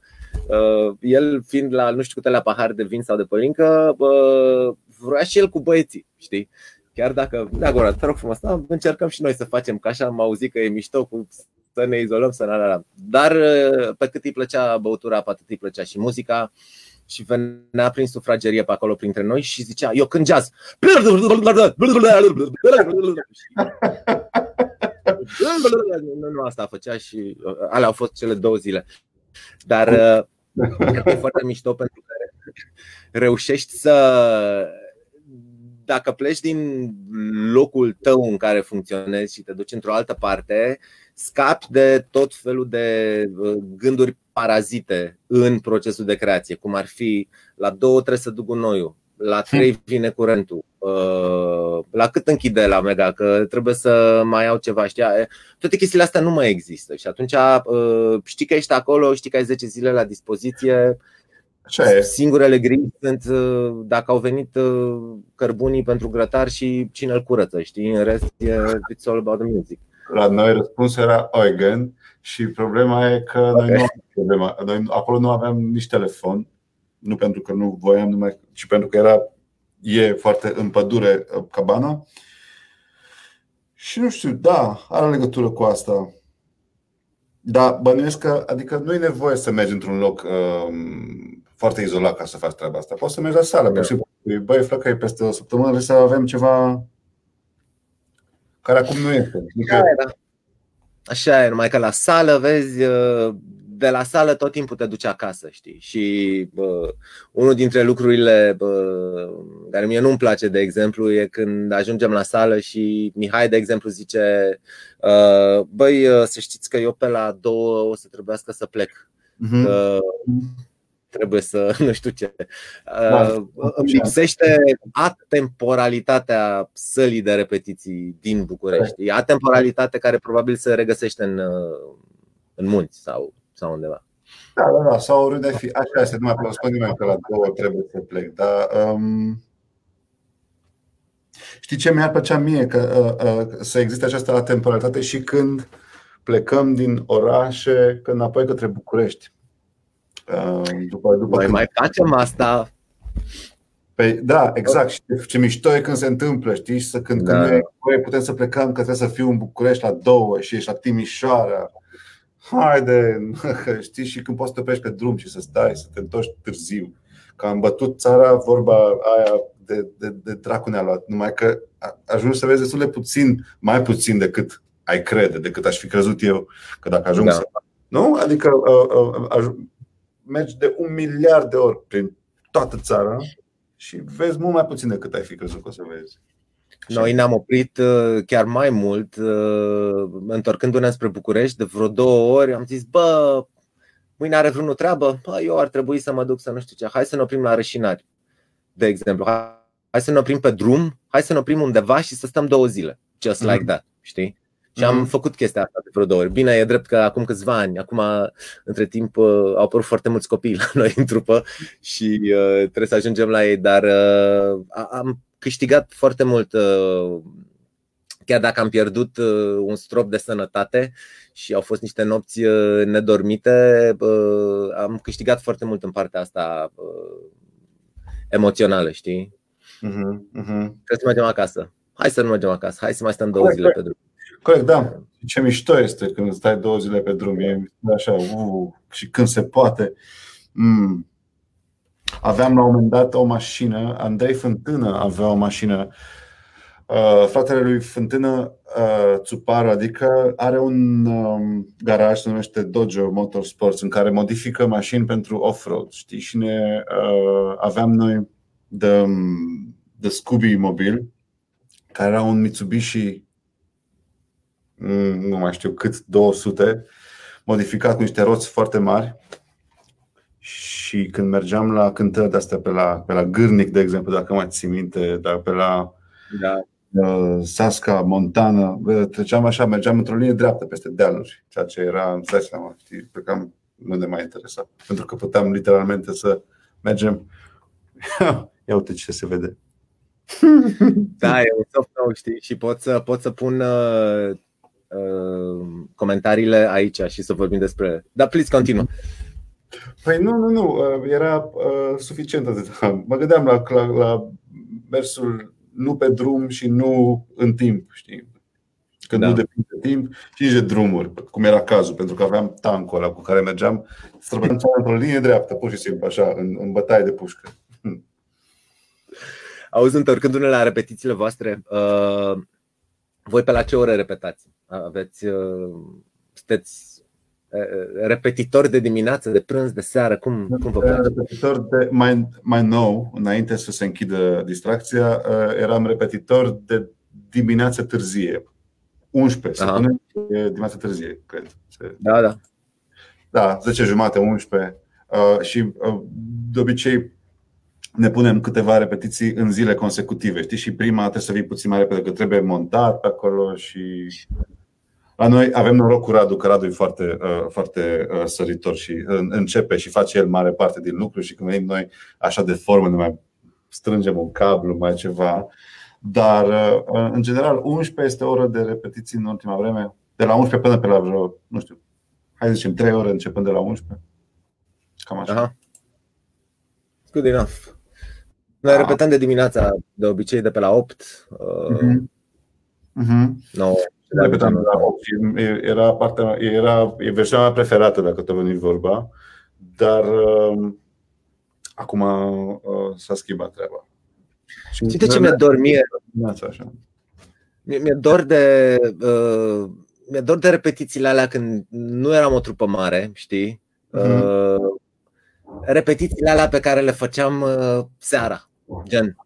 Speaker 1: El fiind la nu știu câtelea pahar de vin sau de pălincă, vrea și el cu băieții, știi? Chiar dacă, de acolo, te rog frumos, da, încercăm și noi să facem, ca așa am auzit că e mișto cu să ne izolăm, să ne Dar pe cât îi plăcea băutura, pe atât îi plăcea și muzica și venea prin sufragerie pe acolo printre noi și zicea, eu când jazz. Nu, nu asta făcea și alea au fost cele două zile. Dar cred că e foarte mișto pentru că reușești să dacă pleci din locul tău în care funcționezi și te duci într-o altă parte, scapi de tot felul de gânduri parazite în procesul de creație, cum ar fi la două trebuie să duc gunoiul, la trei vine curentul, la cât închide la mega, că trebuie să mai iau ceva, știa? Toate chestiile astea nu mai există și atunci știi că ești acolo, știi că ai 10 zile la dispoziție,
Speaker 2: Așa e.
Speaker 1: Singurele griji sunt dacă au venit cărbunii pentru grătar și cine îl curăță, știi? În rest e it's all about the music.
Speaker 2: La noi răspunsul era Eugen și problema e că okay. noi nu aveam problema. Noi acolo nu aveam nici telefon, nu pentru că nu voiam numai, ci pentru că era e foarte în pădure cabana. Și nu știu, da, are legătură cu asta. Da, bănuiesc că, adică nu e nevoie să mergi într-un loc um, foarte izolat ca să faci treaba asta. Poți să mergi la sală, da. pe băi, flăcăi, peste o săptămână să avem ceva care acum nu este.
Speaker 1: Așa e, da. Așa e, numai că la sală, vezi, uh, de la sală tot timpul te duci acasă, știi? Și bă, unul dintre lucrurile bă, care mie nu-mi place, de exemplu, e când ajungem la sală și Mihai, de exemplu, zice uh, Băi, uh, să știți că eu pe la două o să trebuiască să plec. Uh-huh. Că trebuie să nu știu ce. Da. Uh, îmi lipsește atemporalitatea sălii de repetiții din București. E atemporalitate care probabil se regăsește în, uh, în munți sau, sau undeva.
Speaker 2: Da, da, da, sau oriunde fi. Așa este, nu mai pot spune nimeni că la două trebuie să plec. Dar, um, știi ce mi-ar plăcea mie? Că, uh, uh, să existe această atemporalitate și când plecăm din orașe, când înapoi către București.
Speaker 1: După, după mai, mai facem asta.
Speaker 2: Păi, da, exact. Și ce mișto e când se întâmplă, știi? Să când, da. când noi putem să plecăm, că trebuie să fiu în București la două și ești la Timișoara. Haide, știi? Și când poți să te oprești pe drum și să stai, să te întorci târziu. Că am bătut țara, vorba aia de, de, de dracu ne-a luat. Numai că ajungi să vezi destul de puțin, mai puțin decât ai crede, decât aș fi crezut eu. Că dacă ajung da. să. Nu? Adică uh, uh, mergi de un miliard de ori prin toată țara și vezi mult mai puțin decât ai fi crezut că o să vezi.
Speaker 1: Noi ne-am oprit uh, chiar mai mult, uh, întorcându-ne spre București, de vreo două ori. Am zis, bă, mâine are vreunul treabă? Bă, eu ar trebui să mă duc să nu știu ce. Hai să ne oprim la Rășinari, de exemplu. Hai să ne oprim pe drum, hai să ne oprim undeva și să stăm două zile. Just like mm. that, știi? Și am mm-hmm. făcut chestia asta de vreo două ori. Bine, e drept că acum câțiva ani, acum între timp uh, au apărut foarte mulți copii la noi în trupă și uh, trebuie să ajungem la ei, dar uh, am câștigat foarte mult uh, chiar dacă am pierdut uh, un strop de sănătate și au fost niște nopți uh, nedormite, uh, am câștigat foarte mult în partea asta uh, emoțională, știi? Uh-huh, uh-huh. Trebuie să mergem acasă. Hai să nu mergem acasă, hai să mai stăm două zile pe drum.
Speaker 2: Corect, da. Ce mișto este când stai două zile pe drum. E așa, uh, și când se poate. Mm. Aveam la un moment dat o mașină, Andrei Fântână avea o mașină Uh, fratele lui Fântână uh, Țuparu, adică are un um, garaj, se numește Dojo Motorsports, în care modifică mașini pentru off-road. Știi? Și ne uh, aveam noi de, de Scooby mobil, care era un Mitsubishi, mm, nu mai știu cât, 200, modificat cu niște roți foarte mari. Și când mergeam la cântări de astea pe la, pe la Gârnic, de exemplu, dacă mai ții minte, dar pe la da. Uh, Sasca, Montana, treceam așa, mergeam într-o linie dreaptă peste dealuri, ceea ce era, îmi dai seama, știi, cam nu ne mai interesa. Pentru că puteam literalmente să mergem. Ia uite ce se vede.
Speaker 1: Da, e un soft nou, știi, și pot să, pot să pun uh, uh, comentariile aici și să vorbim despre Dar please, continuă.
Speaker 2: Păi nu, nu, nu, uh, era uh, suficient atât. Mă gândeam la, la, la mersul nu pe drum și nu în timp, știi? Când da. nu depinde de timp și nici de drumuri, cum era cazul, pentru că aveam tancul ăla cu care mergeam, străbăteam într-o linie dreaptă, pur și simplu, așa, în, în bătaie de pușcă.
Speaker 1: Auzi, întorcându-ne la repetițiile voastre, uh, voi pe la ce ore repetați? Aveți, uh, sunteți uh, repetitor de dimineață, de prânz, de seară? Cum, cum vă place?
Speaker 2: Repetitor de mai, mai nou, înainte să se închidă distracția, uh, eram repetitor de dimineață târzie. 11, Aha. se pune dimineața târzie, cred.
Speaker 1: Da, da.
Speaker 2: Da, 10 jumate, 11. Uh, și uh, de obicei ne punem câteva repetiții în zile consecutive. Știi? Și prima trebuie să vii puțin mai repede, că trebuie montat pe acolo și la noi avem noroc cu Radu, că Radu e foarte, uh, foarte uh, săritor și începe și face el mare parte din lucru și când venim noi așa de formă, ne mai strângem un cablu, mai ceva. Dar, uh, în general, 11 este o oră de repetiții în ultima vreme, de la 11 până pe la vreo, nu știu, hai să zicem 3 ore începând de la 11. Cam așa. Aha.
Speaker 1: Good enough. Noi da. repetăm de dimineața, de obicei de pe la 8. Uh-huh.
Speaker 2: Uh-huh. 9. Repetam de la 8 era, partea, era e versiunea mea preferată, dacă tot veni vorba, dar uh, acum uh, s-a schimbat treaba.
Speaker 1: Știi de ce mi-a dor mie? Așa. Mi-e dor de uh, mi-e dor de repetițiile alea când nu eram o trupă mare, știi? Uh-huh. Uh, repetițiile alea pe care le făceam uh, seara. Gen.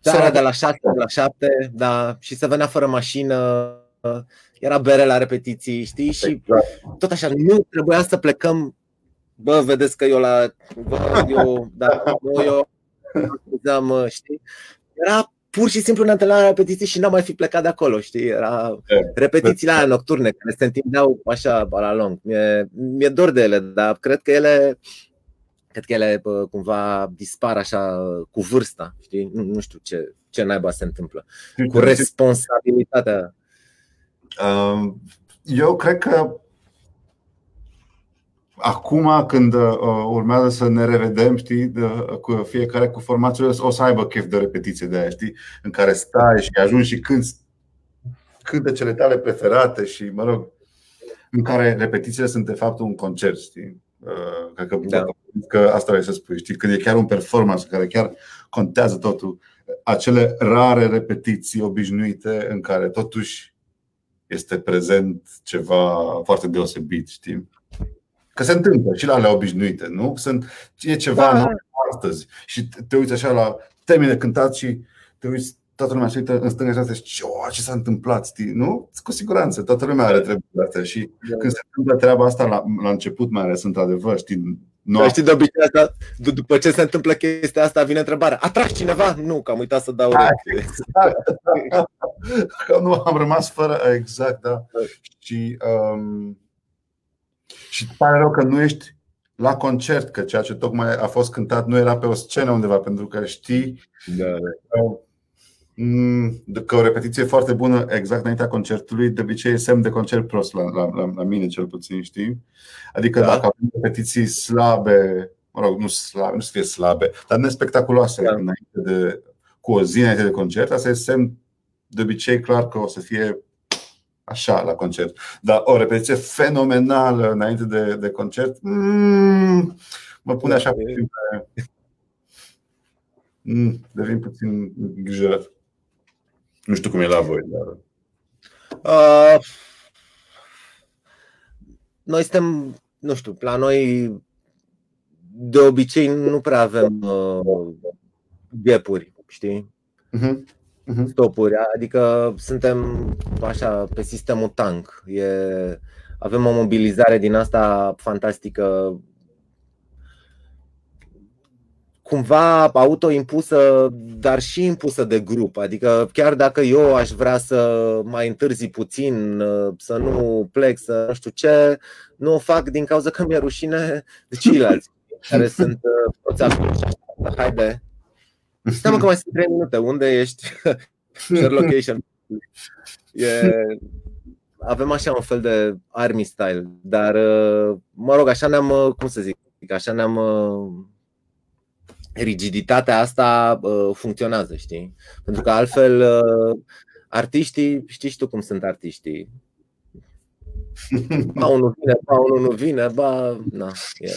Speaker 1: Seara de la 6 de la 7, da, și se venea fără mașină, era bere la repetiții, știi? Și exact. tot așa, nu trebuia să plecăm Bă, vedeți că eu la bă, eu, da, nu, eu am, știi? Era pur și simplu ne întâlneam la repetiții și n-am mai fi plecat de acolo, știi? Era repetițiile alea nocturne care se întindeau așa la lung. Mi-e, mi-e dor de ele, dar cred că ele cred că ele cumva dispar așa cu vârsta, știi? Nu, nu știu ce, ce naiba se întâmplă. Cu responsabilitatea.
Speaker 2: Um, eu cred că acum când uh, urmează să ne revedem, știi, cu fiecare cu formațiile, o să aibă chef de repetiție de aia, știi, în care stai și ajungi și când cele tale preferate și, mă rog, în care repetițiile sunt de fapt un concert, știi? Uh, cred că, da. că asta vrei să spui. Știi, când e chiar un performance care chiar contează totul, acele rare repetiții obișnuite în care totuși este prezent ceva foarte deosebit, știi? Că se întâmplă și la alea obișnuite, nu? Sunt, e ceva da. astăzi și te uiți așa la termine cântat și te uiți toată lumea se uită în stânga și zice, ce s-a întâmplat, știi? Nu? Cu siguranță, toată lumea are treburile astea și da. când se întâmplă treaba asta la, la început mai ales, într-adevăr, știi,
Speaker 1: nu. Da, știi, de obicei asta, d- după ce se întâmplă chestia asta, vine întrebarea. Atrag cineva? Nu, că am uitat să dau da,
Speaker 2: exact. că nu am rămas fără, exact, da. da. Și, um, și pare rău că nu ești la concert, că ceea ce tocmai a fost cântat nu era pe o scenă undeva, pentru că știi da, da. Mm, că o repetiție foarte bună exact înaintea concertului, de obicei e semn de concert prost la, la, la, la mine cel puțin, știi? Adică da. dacă avem repetiții slabe, mă rog, nu slabe, nu să fie slabe, dar nespectaculoase da. înainte de, cu o zi înainte de concert, asta e semn de obicei clar că o să fie așa la concert. Dar o repetiție fenomenală înainte de, de concert, mm, mă pune așa puțin pe... Mm, devin puțin îngrijorat. Nu știu cum e la voi, dar...
Speaker 1: Uh, noi suntem, nu știu, la noi de obicei nu prea avem uh, gapuri, știi? Uh-huh. Uh-huh. Stopuri, adică suntem așa pe sistemul tank. E, avem o mobilizare din asta fantastică cumva autoimpusă, dar și impusă de grup. Adică chiar dacă eu aș vrea să mai întârzi puțin, să nu plec, să nu știu ce, nu o fac din cauza că mi-e rușine de ceilalți care sunt toți Haide. Stai că mai sunt 3 minute. Unde ești? Share location. E, avem așa un fel de army style, dar mă rog, așa ne-am, cum să zic, așa ne-am rigiditatea asta uh, funcționează, știi? Pentru că altfel uh, artiștii, știi și tu cum sunt artiștii. Ba unul vine, ba unul nu vine, ba, na, e...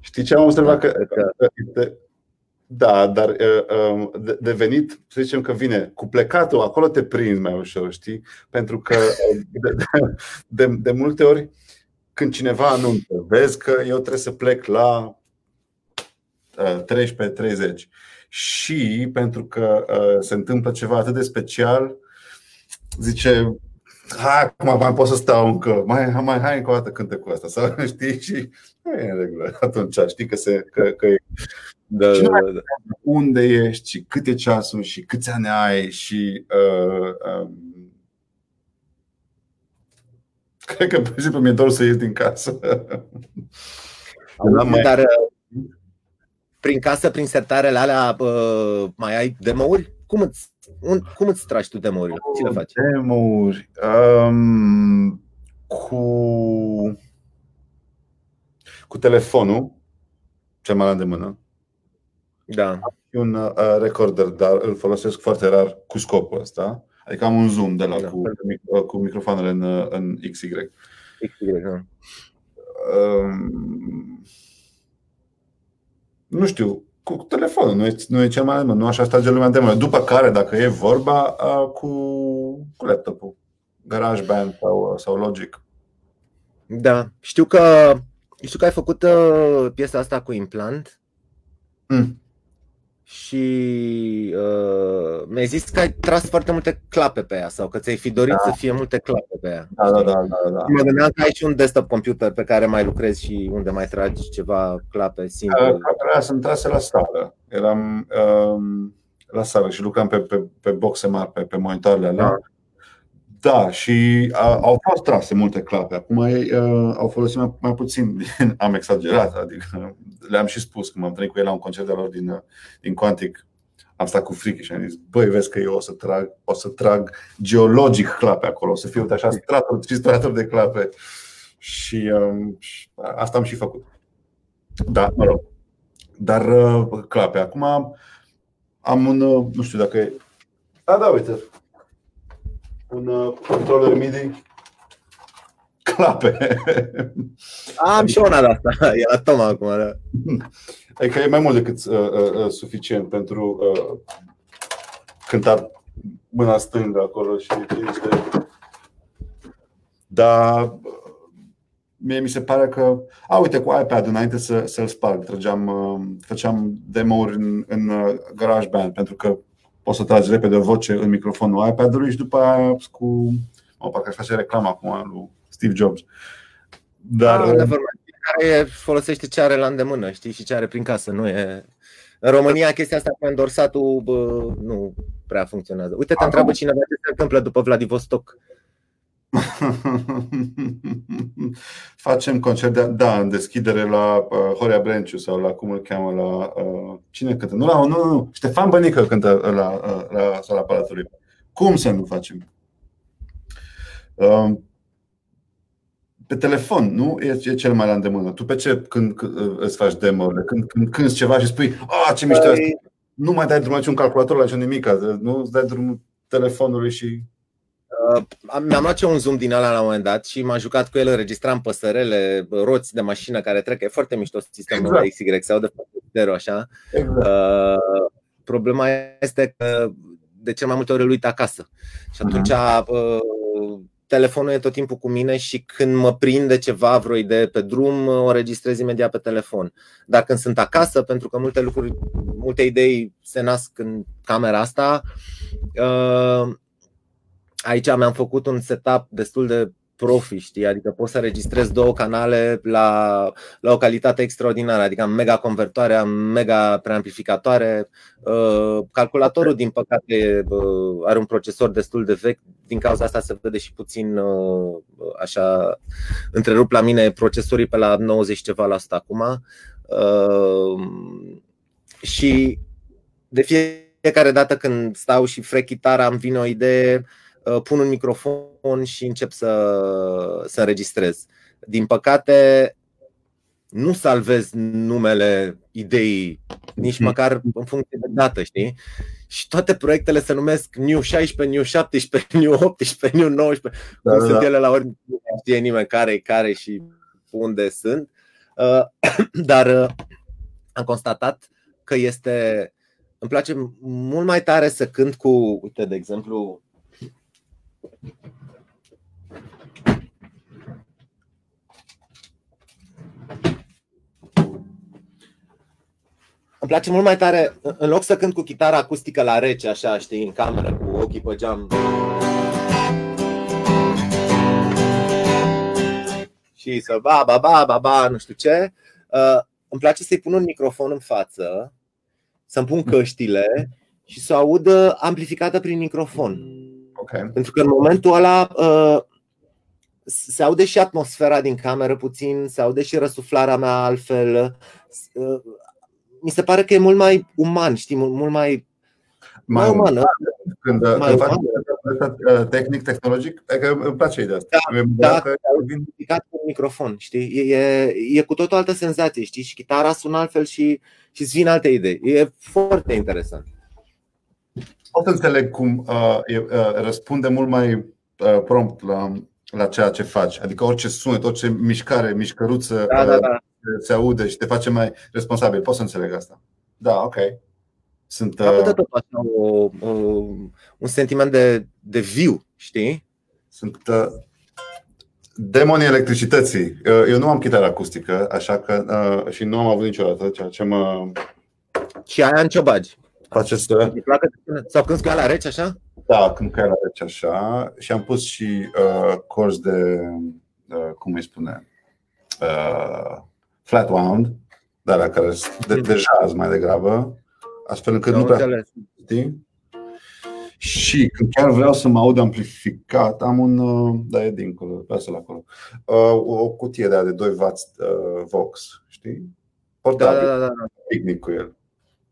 Speaker 2: Știi ce am observat? Că, că, da, dar uh, de, de venit, să zicem că vine cu plecatul, acolo te prinzi mai ușor, știi? Pentru că de, de, de multe ori când cineva anunță, vezi că eu trebuie să plec la 13-30 și pentru că uh, se întâmplă ceva atât de special, zice, hai, acum mai pot să stau încă, mai, mai hai încă o dată cântă cu asta, sau știi, și nu e în regulă atunci, știi că, se, că, că e da, da, da, da. unde ești și cât e ceasul și câți ani ai și uh, um, cred că pe zi mi-e dor să ies din casă.
Speaker 1: Da, mai... Dar uh, prin casă, prin sertarele alea, uh, mai ai demo-uri? Cum îți, un, cum îți tragi tu demo-urile? Ce le faci?
Speaker 2: Demo-uri? Um, cu, cu telefonul, cel mai la de mână.
Speaker 1: Da. Am
Speaker 2: un uh, recorder, dar îl folosesc foarte rar cu scopul ăsta. Adică am un zoom de la da. cu, cu microfoanele în, în XY. XY, da. Um, nu știu, cu telefonul, nu e, nu e cel mai nu așa stage lumea de mână. După care, dacă e vorba, cu, cu laptopul, GarageBand sau, sau Logic.
Speaker 1: Da, știu că știu că ai făcut uh, piesa asta cu implant. Mm și uh, mi-ai zis că ai tras foarte multe clape pe ea sau că ți-ai fi dorit da. să fie multe clape pe ea.
Speaker 2: Da, da, da, da, da.
Speaker 1: Mă gândeam că ai și un desktop computer pe care mai lucrezi și unde mai tragi ceva clape simple. Uh,
Speaker 2: clapele sunt trase la sală. Eram um, la sală și lucram pe, pe, pe boxe mari, pe, pe monitoarele alea. Da. Da, și a, au fost trase multe clape. Acum ei uh, au folosit mai, mai puțin, am exagerat, adică le-am și spus când m-am trăit cu el la un concert de lor din, din Quantic. Am stat cu frică și am zis, băi, vezi că eu o să trag, o să trag geologic clape acolo, o să fiu așa straturi și straturi de clape. Și um, asta am și făcut. Da, mă rog. Dar uh, clape. Acum am un, uh, nu știu dacă e. Da, da, uite, un uh, controller MIDI clape.
Speaker 1: Am și una de asta, e la Toma acum. Da.
Speaker 2: Adică e mai mult decât uh, uh, uh, suficient pentru uh, cânta mâna stângă acolo și niște. Dar mie mi se pare că. A, uite, cu iPad înainte să, să-l sparg, trăgeam, uh, făceam demo-uri în, în uh, GarageBand pentru că poți să tragi repede o voce în microfonul iPad-ului și după aia cu. Mă, parcă aș face reclamă acum lui Steve Jobs.
Speaker 1: Dar. Ah, care folosește ce are la îndemână, știi, și ce are prin casă. Nu e... În România chestia asta cu endorsatul bă, nu prea funcționează. Uite, te întreabă cineva ce se întâmplă după Vladivostok.
Speaker 2: Facem concert de, da, în deschidere la uh, Horea Brenciu sau la cum îl cheamă la uh, cine cântă? Nu, la, nu, nu, Ștefan Bănică cântă la, uh, la sala Palatului. Cum să nu facem? Uh, pe telefon, nu? E, e cel mai la îndemână. Tu pe ce când, când îți faci demo-urile? Când, când când ceva și spui, a, ce mișto păi... asta. Nu mai dai drumul la un calculator, la nimic, nu îți dai drumul telefonului și
Speaker 1: Uh, mi-am luat eu un zoom din ala la un moment dat și m-am jucat cu el, înregistram păsărele, roți de mașină care trec. E foarte mișto sistemul exact. XY, se aude foarte zero așa. Exact. Uh, problema este că de cel mai multe ori îl uit acasă. Și atunci uh, telefonul e tot timpul cu mine și când mă prinde ceva, vreo idee pe drum, o registrez imediat pe telefon. Dar când sunt acasă, pentru că multe lucruri, multe idei se nasc în camera asta, uh, aici mi-am făcut un setup destul de profi, știi? Adică poți să registrezi două canale la, la o calitate extraordinară, adică am mega convertoare, am mega preamplificatoare. Uh, calculatorul, din păcate, uh, are un procesor destul de vechi, din cauza asta se vede și puțin uh, așa întrerup la mine procesorii pe la 90 ceva la asta acum. Și de fiecare dată când stau și frec chitara, îmi vine o idee, Uh, pun un microfon și încep să, să înregistrez. Din păcate, nu salvez numele ideii, nici mhm. măcar în funcție de dată, știi? Și toate proiectele se numesc New 16, New 17, New 18, New 19, da, cum da, sunt da. ele la ori, nu știe nimeni care e care și unde sunt. Uh, dar uh, am constatat că este. Îmi place mult mai tare să cânt cu, uite, de exemplu, Îmi place mult mai tare, în loc să cânt cu chitara acustică la rece, așa, știi, în cameră, cu ochii pe geam. Și să ba, ba, ba, ba, ba, nu știu ce. Uh, îmi place să-i pun un microfon în față, să-mi pun căștile și să o audă amplificată prin microfon. Okay. Pentru că în momentul ăla uh, se aude și atmosfera din cameră puțin, se aude și răsuflarea mea altfel. Uh, mi se pare că e mult mai uman, știi, mult, mult mai,
Speaker 2: mai, mai uman. Când, mai când faci uh, tehnic, tehnologic, că îmi place ideea asta.
Speaker 1: Da, da că vin... cu un microfon, știi? E, e cu tot o altă senzație, știi? Și chitara sună altfel și, și îți vin alte idei. E foarte interesant
Speaker 2: pot înțeleg cum uh, uh, răspunde mult mai uh, prompt la, la ceea ce faci. Adică orice sunet, orice mișcare, mișcăruță da, da, da. se aude și te face mai responsabil. Pot să înțeleg asta. Da, ok.
Speaker 1: Sunt, uh... tot așa o, o, un sentiment de, de viu, știi?
Speaker 2: Sunt uh, demonii electricității. Uh, eu nu am chitară acustică, așa că uh, și nu am avut niciodată, ceea ce mă.
Speaker 1: Și aia în ce bagi?
Speaker 2: Acest...
Speaker 1: Sau când la rece, așa?
Speaker 2: Da, când la rece, așa. Și am pus și uh, corzi de, uh, cum îi spune, uh, flat wound, dar la care de, de jazz mai degrabă, astfel încât nu prea știi? Și când chiar vreau să mă aud amplificat, am un, uh, da, e dincolo, lasă-l acolo, uh, o cutie de aia de 2W uh, Vox, știi? Portabil, da, da, da, da. picnic cu el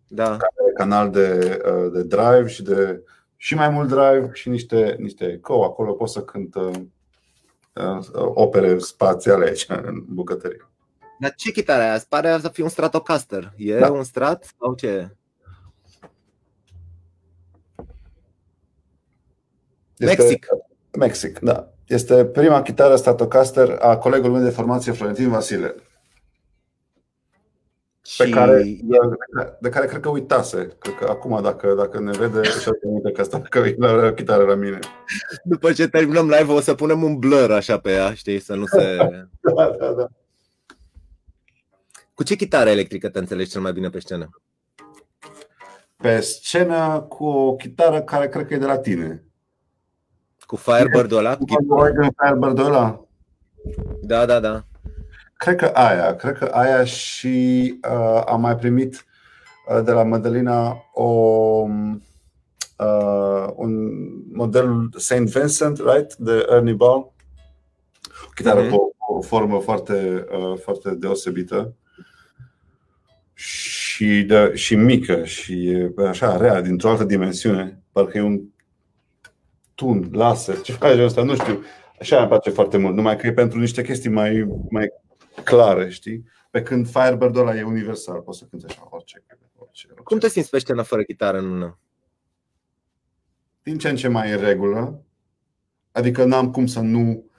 Speaker 1: da.
Speaker 2: canal de, uh, de drive și de și mai mult drive și niște, niște eco. Acolo pot să cânt uh, uh, opere spațiale aici în bucătărie.
Speaker 1: Dar ce chitară aia? Pare să fie un Stratocaster. E da. un Strat sau ce? Este, Mexic.
Speaker 2: Mexic, da. Este prima chitară Stratocaster a colegului meu de formație, Florentin Vasile pe și... care, de care cred că uitase. Cred că acum, dacă, dacă ne vede, și aminte că asta că la chitară la mine.
Speaker 1: După ce terminăm live o să punem un blur așa pe ea, știi, să nu se... da, da, da. Cu ce chitară electrică te înțelegi cel mai bine pe scenă?
Speaker 2: Pe scenă cu o chitară care cred că e de la tine.
Speaker 1: Cu Firebird-ul ăla? Cu
Speaker 2: Firebird-ul ăla?
Speaker 1: Da, da, da.
Speaker 2: Cred că aia, cred că aia și uh, am mai primit uh, de la Madalina o, uh, un model St. Vincent, right? De Ernie Ball. O chitară mm-hmm. cu o, o formă foarte, uh, foarte deosebită și, de, și mică și e așa rea, dintr-o altă dimensiune. Parcă e un tun, laser, ce face asta, nu știu. Așa îmi place foarte mult, numai că e pentru niște chestii mai, mai clare, știi? Pe când Firebird-ul ăla e universal, poți să cânti așa orice, orice, orice.
Speaker 1: Cum te simți pe scenă fără chitară în mână?
Speaker 2: Din ce în ce mai în regulă. Adică n-am cum să nu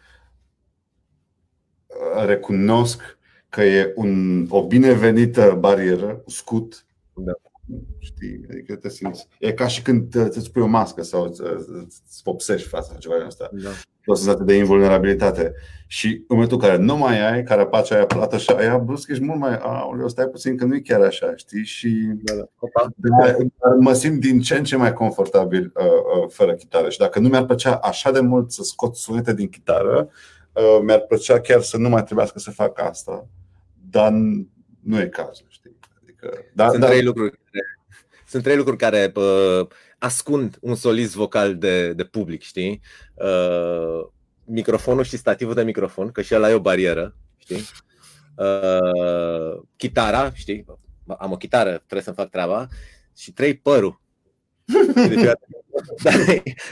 Speaker 2: uh, recunosc că e un, o binevenită barieră, scut, da. Știi? Adică te simți. E ca și când îți pui o mască sau îți vopsești fața ceva de asta. Da. O senzație de invulnerabilitate. Și în momentul în care nu mai ai carapacea aia plată și aia brusc, ești mult mai, aoleu, stai puțin că nu e chiar așa, știi? Și da, da. mă simt din ce în ce mai confortabil uh, uh, fără chitară. Și dacă nu mi-ar plăcea așa de mult să scot sunete din chitară, uh, mi-ar plăcea chiar să nu mai trebuiască să fac asta. Dar nu e cazul, știi?
Speaker 1: Adică, da, Sunt da, trei lucruri sunt trei lucruri care uh, ascund un solist vocal de, de public, știi? Uh, microfonul și stativul de microfon, că și ăla e o barieră, știi? Uh, chitara, știi? Am o chitară, trebuie să-mi fac treaba. Și trei, părul.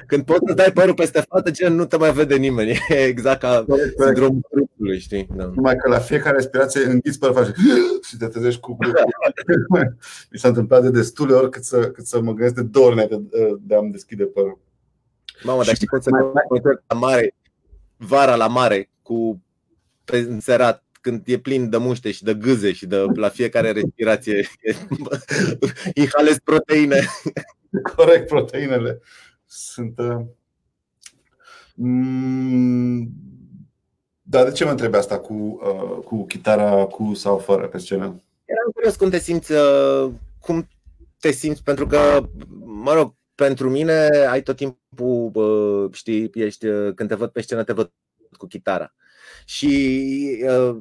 Speaker 1: când poți să dai părul peste fată, gen nu te mai vede nimeni. E exact ca sindromul trupului, știi?
Speaker 2: Da. Numai că la fiecare respirație înghiți părul faci și te trezești cu... Mi s-a întâmplat de destule ori cât să, cât să mă gândesc de două ori de, de a-mi deschide părul.
Speaker 1: Mamă, dar știi cum se la mare, vara la mare, cu pe înserat, când e plin de muște și de gâze și de la fiecare respirație inhalezi proteine.
Speaker 2: Corect, proteinele sunt. Uh, mm, dar de ce mă întrebi asta cu, uh, cu chitara cu sau fără pe scenă?
Speaker 1: Eram curios cum te simți, uh, cum te simți, pentru că, mă rog, pentru mine ai tot timpul, uh, știi, ești, uh, când te văd pe scenă, te văd cu chitara. Și uh,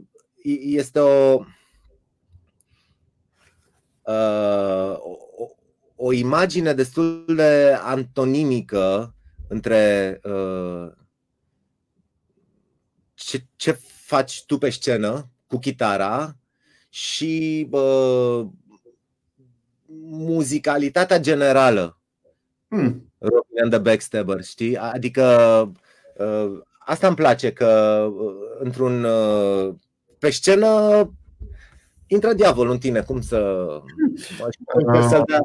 Speaker 1: este o, uh, o, o imagine destul de antonimică între uh, ce, ce faci tu pe scenă cu chitara și uh, muzicalitatea generală. Hmm. Rocking and the Backstabber, știi? Adică uh, asta îmi place că uh, într-un uh, pe scenă intră diavolul în tine, cum să, cum să dea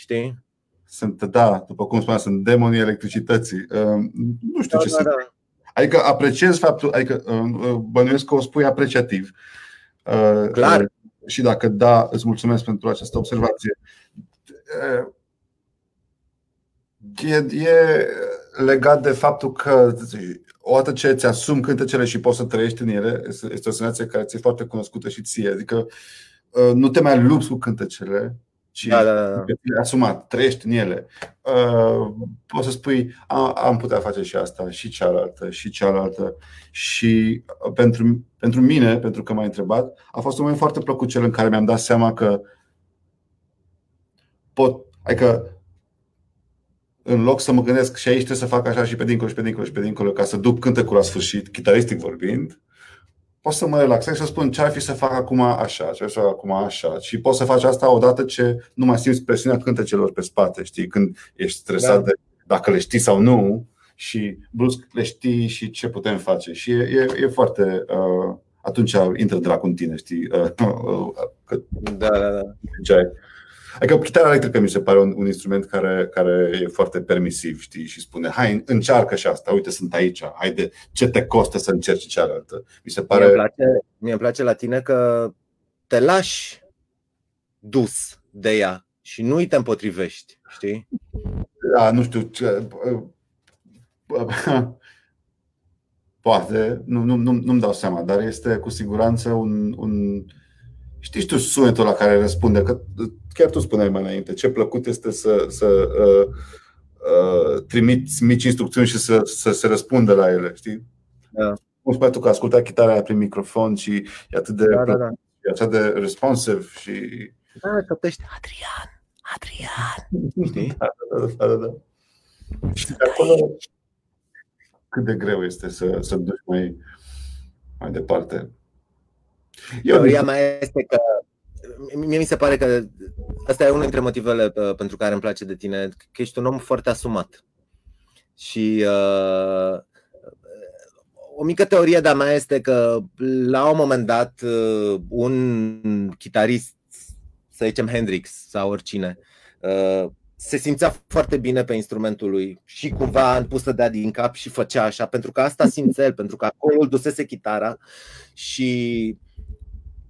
Speaker 1: știi?
Speaker 2: Sunt, da, după cum spuneam, sunt demonii electricității. Uh, nu știu da, ce da, sunt. Da. Adică apreciez faptul, adică uh, uh, bănuiesc că o spui apreciativ.
Speaker 1: Clar.
Speaker 2: Și dacă da, îți mulțumesc pentru această observație. E, e legat de faptul că odată ce îți asumi cântecele și poți să trăiești în ele, este o senzație care ți-e foarte cunoscută și ție. Adică nu te mai lupți cu cântecele, ci da, da, da. asumat, trăiești în ele. Uh, poți să spui, a, am putea face și asta, și cealaltă, și cealaltă. Și uh, pentru, pentru mine, pentru că m-ai întrebat, a fost un moment foarte plăcut cel în care mi-am dat seama că pot, adică în loc să mă gândesc și aici trebuie să fac așa și pe dincolo și pe dincolo și pe dincolo ca să duc cântecul la sfârșit, chitaristic vorbind, pot să mă relaxez și să spun ce ar fi să fac acum așa, ce ar fi să fac acum așa. Și poți să faci asta odată ce nu mai simți presiunea cântecelor pe spate, știi, când ești stresat da. de dacă le știi sau nu și brusc le știi și ce putem face. Și e, e, e foarte. Uh, atunci intră dracu în tine, știi? Uh, uh,
Speaker 1: că da, da, da.
Speaker 2: Adică chitara electrică mi se pare un, un instrument care, care e foarte permisiv, știi, și spune, hai, încearcă și asta, uite, sunt aici, haide, ce te costă să încerci cealaltă. Mi se pare...
Speaker 1: Mie îmi place, mie îmi place la tine că te lași dus de ea și nu îi te împotrivești, știi?
Speaker 2: Da, nu știu ce... Poate, nu, nu, nu, nu-mi dau seama, dar este cu siguranță un, un Știi tu sunetul la care răspunde? Că chiar tu spuneai mai înainte, ce plăcut este să, să uh, uh, trimiți mici instrucțiuni și să, să se răspundă la ele, știi? Da. Cum spuneai tu că ascultai chitara aia prin microfon și e atât de, da, da, da. E atât de responsive și...
Speaker 1: Da, căptești Adrian, Adrian, știi? Da,
Speaker 2: da, da, da, da. Și de acolo cât de greu este să, să duci mai, mai departe.
Speaker 1: Teoria mea este că mie mi se pare că asta e unul dintre motivele uh, pentru care îmi place de tine, că ești un om foarte asumat. Și uh, o mică teorie de-a mea este că la un moment dat uh, un chitarist, să zicem Hendrix sau oricine, uh, se simțea foarte bine pe instrumentul lui și cumva a pus să dea din cap și făcea așa, pentru că asta simțea el, pentru că acolo îl dusese chitara și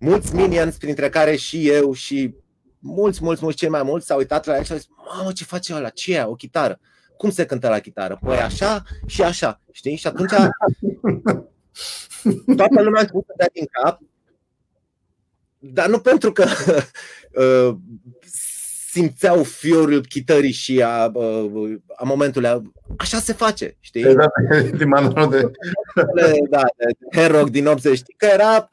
Speaker 1: mulți minions, printre care și eu și mulți, mulți, mulți, cei mai mulți s-au uitat la el și au zis, mamă, ce face ăla, ce e, o chitară? Cum se cântă la chitară? Păi așa și așa, știi? Și atunci toată lumea a început să dea din cap, dar nu pentru că uh, simțeau fiorul chitării și a, uh, a momentului. Așa se face, știi?
Speaker 2: Exact, de...
Speaker 1: da, de Herog din 80, știi? Că era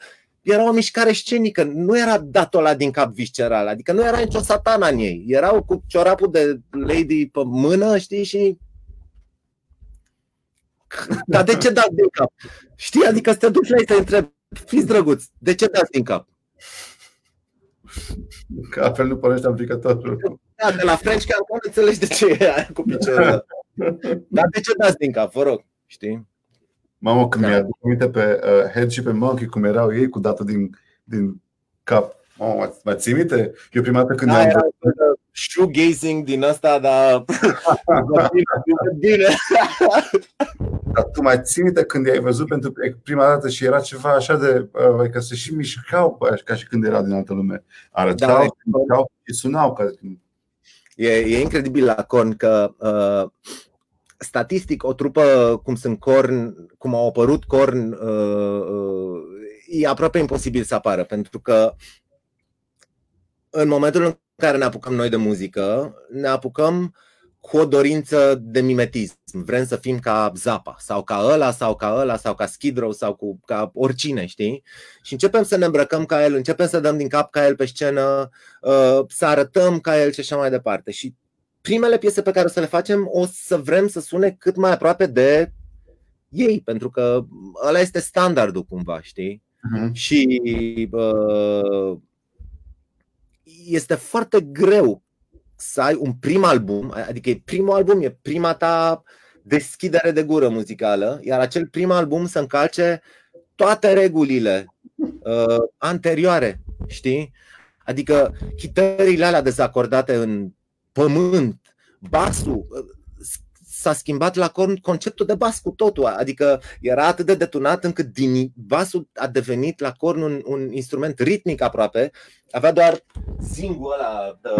Speaker 1: era o mișcare scenică, nu era dat la din cap visceral, adică nu era nicio satana în ei. Erau cu ciorapul de lady pe mână, știi, și dar de ce dați din cap? Știi, adică să te duci la ei să întreb, fiți drăguți, de ce dați din cap?
Speaker 2: Că altfel nu pornește aplicatorul.
Speaker 1: Da, de la French că nu înțelegi de ce e aia cu piciorul. Dar de ce dați din cap, vă rog, știi?
Speaker 2: Mamă, când da. mi-aduc aminte pe uh, Head și pe Monkey, cum erau ei cu dată din, din cap. Mamă, mai ții minte? Eu prima dată când
Speaker 1: da,
Speaker 2: am...
Speaker 1: Era shoegazing din ăsta, dar bine.
Speaker 2: Dar tu mai ții minte când i-ai văzut pentru prima dată și era ceva așa de... Uh, că se și mișcau ca și când erau din altă lume. Arătau, da, mișcau și sunau. Ca...
Speaker 1: E, e incredibil la Corn că uh, statistic, o trupă cum sunt Korn, cum au apărut Korn, uh, uh, e aproape imposibil să apară, pentru că în momentul în care ne apucăm noi de muzică, ne apucăm cu o dorință de mimetism. Vrem să fim ca Zapa sau ca ăla sau ca ăla sau ca Skid Row sau cu, ca oricine, știi? Și începem să ne îmbrăcăm ca el, începem să dăm din cap ca el pe scenă, uh, să arătăm ca el și așa mai departe. Și primele piese pe care o să le facem o să vrem să sune cât mai aproape de ei, pentru că ăla este standardul cumva, știi? Uh-huh. Și uh, este foarte greu să ai un prim album, adică e primul album, e prima ta deschidere de gură muzicală, iar acel prim album să încalce toate regulile uh, anterioare, știi? Adică chitările alea dezacordate în pământ, basul, s-a schimbat la conceptul de bas cu totul, adică era atât de detunat încât din basul a devenit la corn un, un instrument ritmic aproape, avea doar zingul ăla de,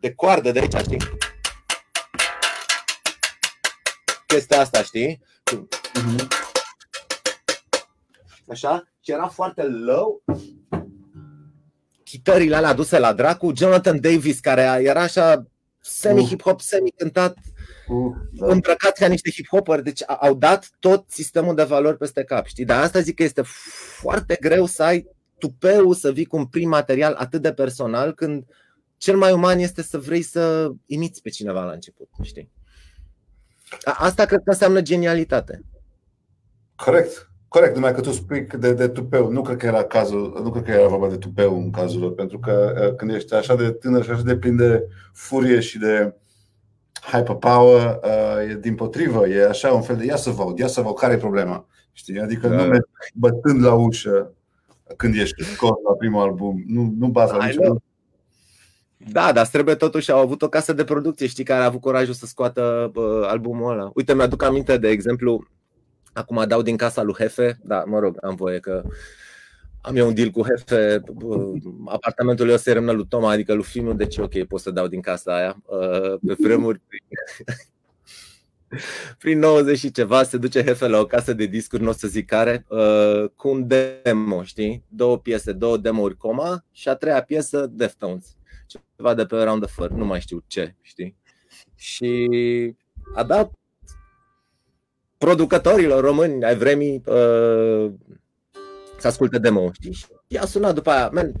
Speaker 1: de coardă de aici, știi? Chestia asta, știi? Mhm. Așa? Și era foarte low chitările alea aduse la dracu, Jonathan Davis, care era așa semi-hip-hop, semi-cântat, uh, îmbrăcat ca niște hip-hoperi, deci au dat tot sistemul de valori peste cap, știi? Dar asta zic că este foarte greu să ai tupeu să vii cu un prim material atât de personal când cel mai uman este să vrei să imiți pe cineva la început, știi? Asta cred că înseamnă genialitate.
Speaker 2: Corect. Corect, numai că tu spui de, de tupeu. Nu cred că era cazul, nu cred că era vorba de tupeu în cazul lor, pentru că uh, când ești așa de tânăr și așa de plin de furie și de hyperpower, uh, e din potrivă, e așa un fel de ia să văd, ia să văd care e problema. Știi? Adică da. nu mergi bătând la ușă când ești scos la primul album, nu, nu baza la niciun
Speaker 1: da, dar trebuie totuși au avut o casă de producție, știi, care a avut curajul să scoată uh, albumul ăla. Uite, mi-aduc aminte, de exemplu, Acum dau din casa lui Hefe, da, mă rog, am voie că am eu un deal cu Hefe, apartamentul meu se rămână lui Toma, adică lui Finu, deci ok, pot să dau din casa aia. Uh, pe vremuri, prin 90 și ceva, se duce Hefe la o casă de discuri, nu o să zic care, uh, cu un demo, știi? Două piese, două demo-uri coma și a treia piesă Deftones. Ceva de pe Around the Fur, nu mai știu ce, știi? Și a dat producătorilor români ai vremii uh, să asculte demo, știi? Și i-a sunat după aia, man,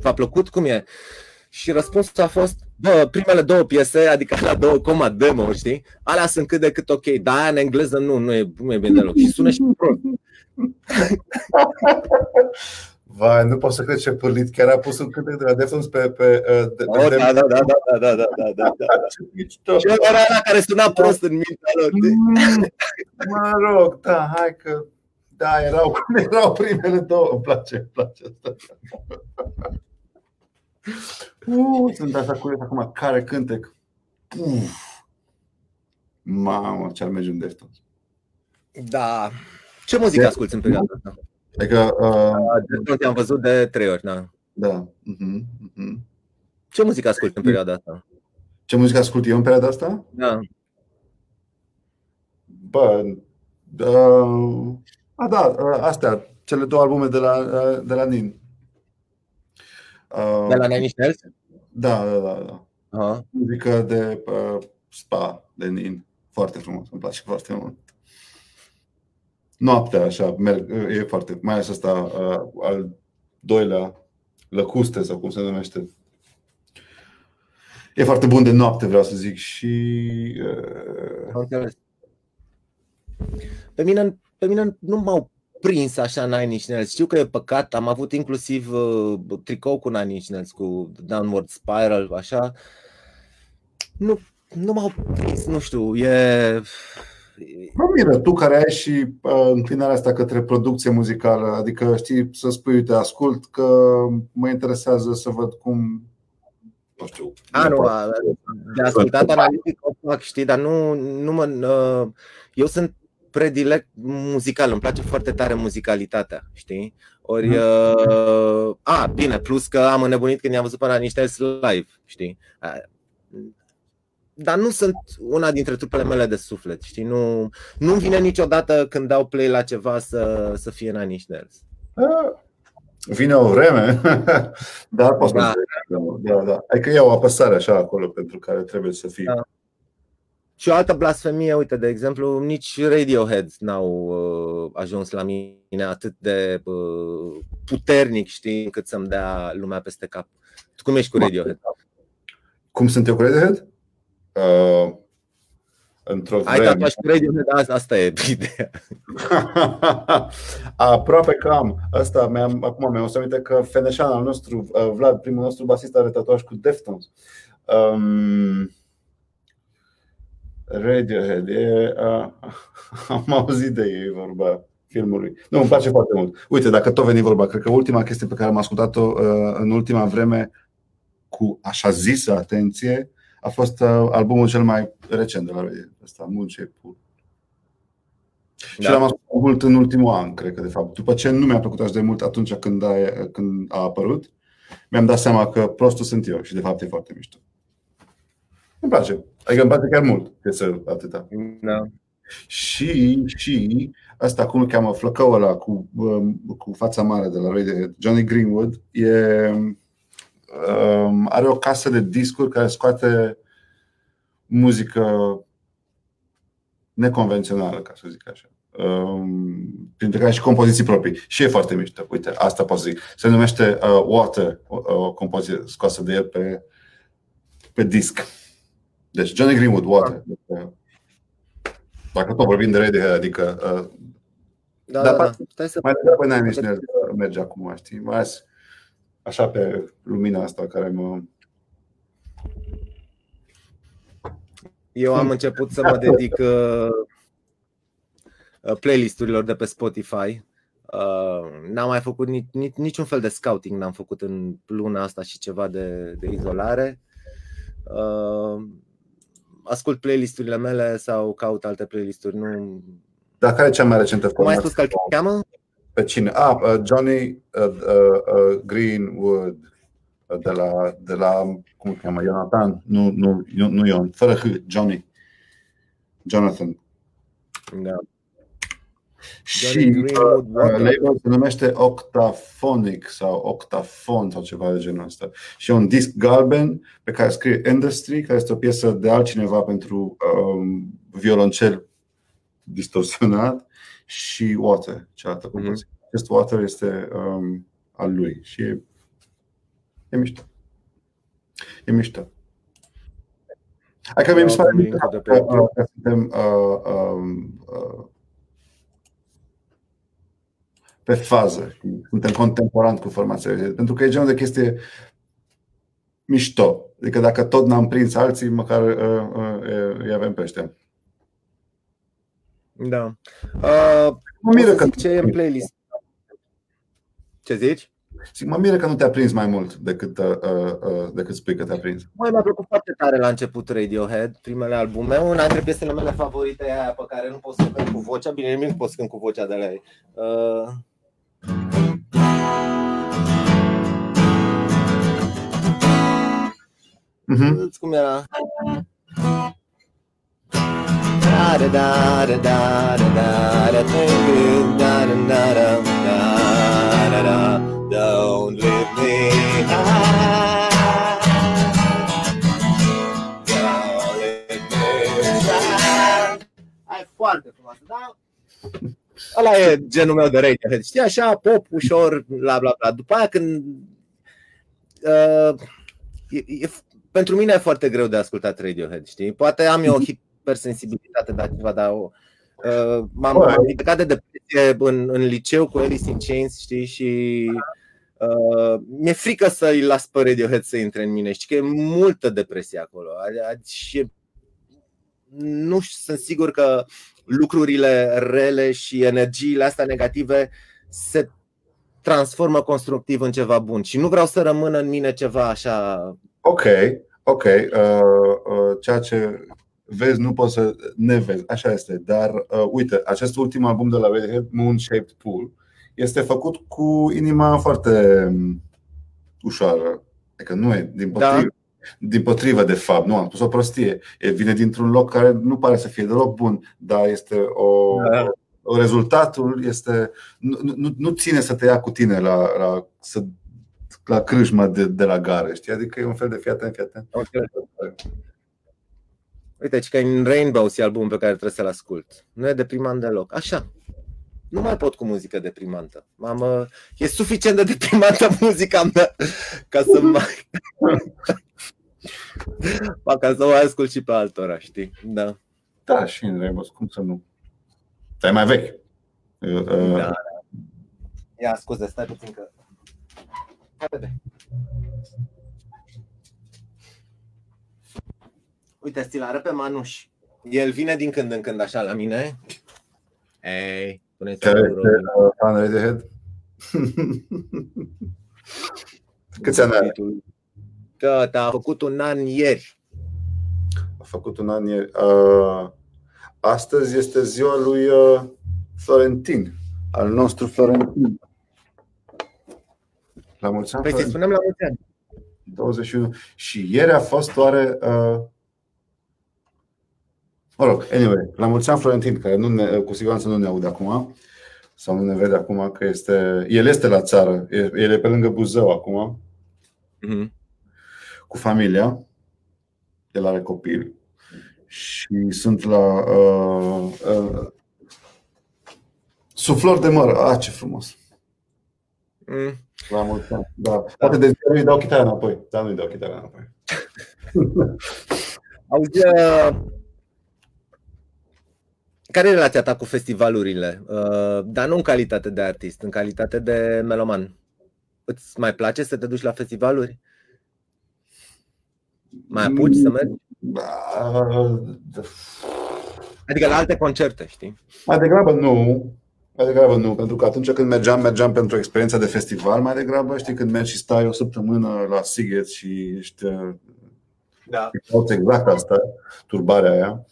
Speaker 1: v-a plăcut? Cum e? Și răspunsul a fost, bă, primele două piese, adică la două coma demo, știi? Alea sunt cât de cât ok, dar aia în engleză nu, nu e, nu e bine deloc. Și sună și prost.
Speaker 2: Vai, nu pot să cred ce pârlit. Chiar a pus un cântec de la Deftones pe... pe,
Speaker 1: pe oh, da, da, da, da, da, da, da, da, da, da. Și era ăla care suna prost în mintea lor.
Speaker 2: Mm, mă rog, da, hai că... Da, erau, erau primele două. Îmi place, îmi place asta. Uh, sunt așa curios acum. Care cântec? Uf. Mamă, ce ar merge în Deftones.
Speaker 1: Da. Ce muzică asculti în perioada asta?
Speaker 2: Adică, uh,
Speaker 1: de am văzut de trei ori, da.
Speaker 2: Da. Uh-huh, uh-huh.
Speaker 1: Ce muzică asculti în perioada asta?
Speaker 2: Ce muzică ascult eu în perioada asta?
Speaker 1: Da.
Speaker 2: Bă, uh, a, da, uh, astea, cele două albume de la, uh, de la Nin.
Speaker 1: Uh, de la Nine Inch Nails?
Speaker 2: Da, da, da. da. Uh-huh. Muzică de uh, spa, de Nin. Foarte frumos, îmi place foarte mult. Noaptea, așa, merg, e foarte, mai ales asta uh, al doilea, lăcuste sau cum se numește. E foarte bun de noapte, vreau să zic, și... Uh...
Speaker 1: Pe mine, pe mine nu m-au prins așa Nine Inch Nails. Știu că e păcat, am avut inclusiv uh, tricou cu Nine Inch Nails, cu Downward Spiral, așa. Nu, nu m-au prins, nu știu, e...
Speaker 2: Mă miră, tu care ai și uh, înclinarea asta către producție muzicală, adică știi să spui, uite, ascult că mă interesează să văd cum nu știu.
Speaker 1: A, nu, de ascultat analitic o fac, știi, dar nu, nu mă. Uh, eu sunt predilect muzical, îmi place foarte tare muzicalitatea, știi? Ori, mhm. uh, a, bine, plus că am înnebunit când i-am văzut până la niște live, știi? Dar nu sunt una dintre trupele mele de suflet, știi? Nu, nu vine niciodată când dau play la ceva să, să fie Nine Inch Nails.
Speaker 2: Vine o vreme, dar poți da. da, da. Adică e o apăsare așa acolo pentru care trebuie să fie. Da.
Speaker 1: Și o altă blasfemie, uite, de exemplu, nici Radiohead n-au uh, ajuns la mine atât de uh, puternic, știi, încât să-mi dea lumea peste cap. Tu cum ești cu Radiohead?
Speaker 2: Cum sunt eu cu Radiohead? Uh,
Speaker 1: într-o vreme. Ai tatuaj cu Radiohead, asta, asta e ideea.
Speaker 2: Aproape că am. Asta mi-am, acum mi-am aminte că Feneșan al nostru, uh, Vlad, primul nostru basist, are tatuaj cu Deftones. Um, Radiohead, e, a, am auzit de ei vorba filmului. Nu, îmi place foarte mult. Uite, dacă tot veni vorba, cred că ultima chestie pe care am ascultat-o uh, în ultima vreme cu așa zisă atenție a fost uh, albumul cel mai recent de la Radiohead, ăsta, Moonshaped Pool. Da. Și l-am ascultat mult în ultimul an, cred că de fapt. După ce nu mi-a plăcut așa de mult atunci când a, când a apărut, mi-am dat seama că prostul sunt eu și de fapt e foarte mișto. Îmi place. Adică îmi place chiar mult să atâta.
Speaker 1: Da.
Speaker 2: Și, și asta cum îl cheamă flăcăul ăla cu, um, cu fața mare de la Radiohead, Johnny Greenwood, e, um, are o casă de discuri care scoate muzică neconvențională, ca să zic așa. Um, printre care și compoziții proprii. Și e foarte mișto. Uite, asta pot să zic. Se numește uh, Water, o, o compoziție scoasă de el pe, pe disc. Deci Johnny Greenwood, Water. Da. Dacă tot vorbim de Radiohead, adică... Uh,
Speaker 1: da, dar da, da. Stai să
Speaker 2: mai degrabă n-ai nici merge acum, știi? Mai ales așa pe lumina asta care mă...
Speaker 1: Eu am început să mă dedic uh, uh, playlisturilor de pe Spotify. Uh, n-am mai făcut nici, nici, niciun fel de scouting, n-am făcut în luna asta și ceva de, de izolare. Uh, ascult playlisturile mele sau caut alte playlisturi. Nu...
Speaker 2: Dar care e cea mai recentă
Speaker 1: Cum ai spus că îl cheamă?
Speaker 2: Pe cine? Ah, uh, Johnny uh, uh, uh, Greenwood uh, de la, de la, cum îl cheamă, Jonathan? Nu, nu, nu, nu Ion, fără H, Johnny. Jonathan.
Speaker 1: Da.
Speaker 2: Și uh, label se numește Octaphonic sau Octafon sau ceva de genul ăsta. Și e un disc galben pe care scrie Industry, care este o piesă de altcineva pentru um, violoncel distorsionat și Water, cealaltă mhm. compoziție. Mm-hmm. Acest Water este um, al lui și e, e mișto. E mișto. Adică mi se pare că, că suntem uh, uh, uh, pe fază. Suntem contemporan cu formația. Pentru că e genul de chestie mișto. Adică dacă tot n-am prins alții, măcar uh, uh, îi avem pe ăștia.
Speaker 1: Da. Uh,
Speaker 2: mă miră că
Speaker 1: ce e în playlist. Ce zici?
Speaker 2: Zic, mă miră că nu te-a prins mai mult decât, uh, uh, uh decât spui că te-a prins.
Speaker 1: Mai mi-a plăcut foarte tare la început Radiohead, primele albume. Una dintre piesele mele favorite e aia pe care nu pot să cânt cu vocea. Bine, nimic nu pot să cânt cu vocea de la ei. Uh, Uh-huh. Cum era? da da da da da da Take it da da da da da da da Don't leave me high Don't leave me high Ai foarte frumoasă, da? Ăla e genul meu de Radiohead, știi, așa, pop, ușor, bla bla bla. După aia când... Uh, e, e, pentru mine e foarte greu de ascultat Radiohead, știi? Poate am eu o hip hipersensibilitate la ceva, dar o, uh, m-am, m-am ridicat de depresie în, în liceu cu Alice in Chains, știi, și uh, mi-e frică să-i las pe Radiohead să intre în mine. Știi că e multă depresie acolo. Și nu sunt sigur că lucrurile rele și energiile astea negative se transformă constructiv în ceva bun și nu vreau să rămână în mine ceva așa.
Speaker 2: Ok, ok. Uh, uh, ceea ce vezi nu poți să ne vezi, așa este. Dar uh, uite, acest ultim album de la Radiohead, Moon Shaped Pool, este făcut cu inima foarte um, ușoară. Adică nu e, din da. potrivă. Da. Din potrivă, de fapt, nu am spus o prostie. E vine dintr-un loc care nu pare să fie deloc bun, dar este o, da. o rezultatul este nu, nu, nu ține să te ia cu tine la, la, să, la crâșma de, de la gare, știi? Adică e un fel de fii atent, fii atent. Okay.
Speaker 1: Uite, că în Rainbows e albumul pe care trebuie să-l ascult. Nu e deprimant deloc. Așa. Nu mai pot cu muzică deprimantă. Mamă, e suficient de deprimantă muzica mea ca să mai... Pa, ca să o ascult și pe altora, știi? Da.
Speaker 2: Da, și în Rainbows, cum să nu? Stai mai vechi.
Speaker 1: Uh, da, da. Ia, scuze, stai puțin că... Haide. Uite, ți-l arăt pe Manuș. El vine din când în când așa la mine. Ei,
Speaker 2: pune Care este uh, fan Radiohead? Câți ani are?
Speaker 1: Că a făcut un an ieri.
Speaker 2: A făcut un an ieri. Uh, astăzi este ziua lui uh, Florentin, al nostru Florentin. La mulți ani.
Speaker 1: Păi să spunem la mulți ani.
Speaker 2: 21. Și ieri a fost oare uh, Mă rog, anyway, la mulți ani Florentin, care nu ne, cu siguranță nu ne aude acum sau nu ne vede acum că este. El este la țară, el e pe lângă Buzău acum, mm-hmm. cu familia. El are copil și sunt la uh, uh, suflor de măr. Ah, ce frumos! Mm. La mulți ani. Da. Poate de ziua nu-i dau chitara înapoi. Da, nu-i dau chitara înapoi.
Speaker 1: Auzi, uh, care e relația ta cu festivalurile? Uh, dar nu în calitate de artist, în calitate de meloman. Îți mai place să te duci la festivaluri? Mai apuci să mergi? Adică la alte concerte, știi?
Speaker 2: Mai degrabă nu. Mai degrabă nu, pentru că atunci când mergeam, mergeam pentru experiența de festival, mai degrabă, știi, când mergi și stai o săptămână la Siget și ești da. exact asta, turbarea aia.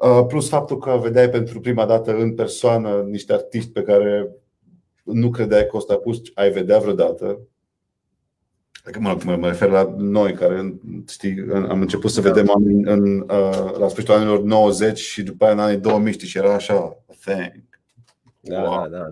Speaker 2: Uh, plus faptul că vedeai pentru prima dată în persoană niște artiști pe care nu credeai că o să pus ai vedea vreodată. Adică, mă, mă refer la noi care știi, am început să da. vedem oameni în, uh, la sfârșitul anilor 90 și după aia în anii 2000 știi, și era așa, thank.
Speaker 1: Da, wow. da, da.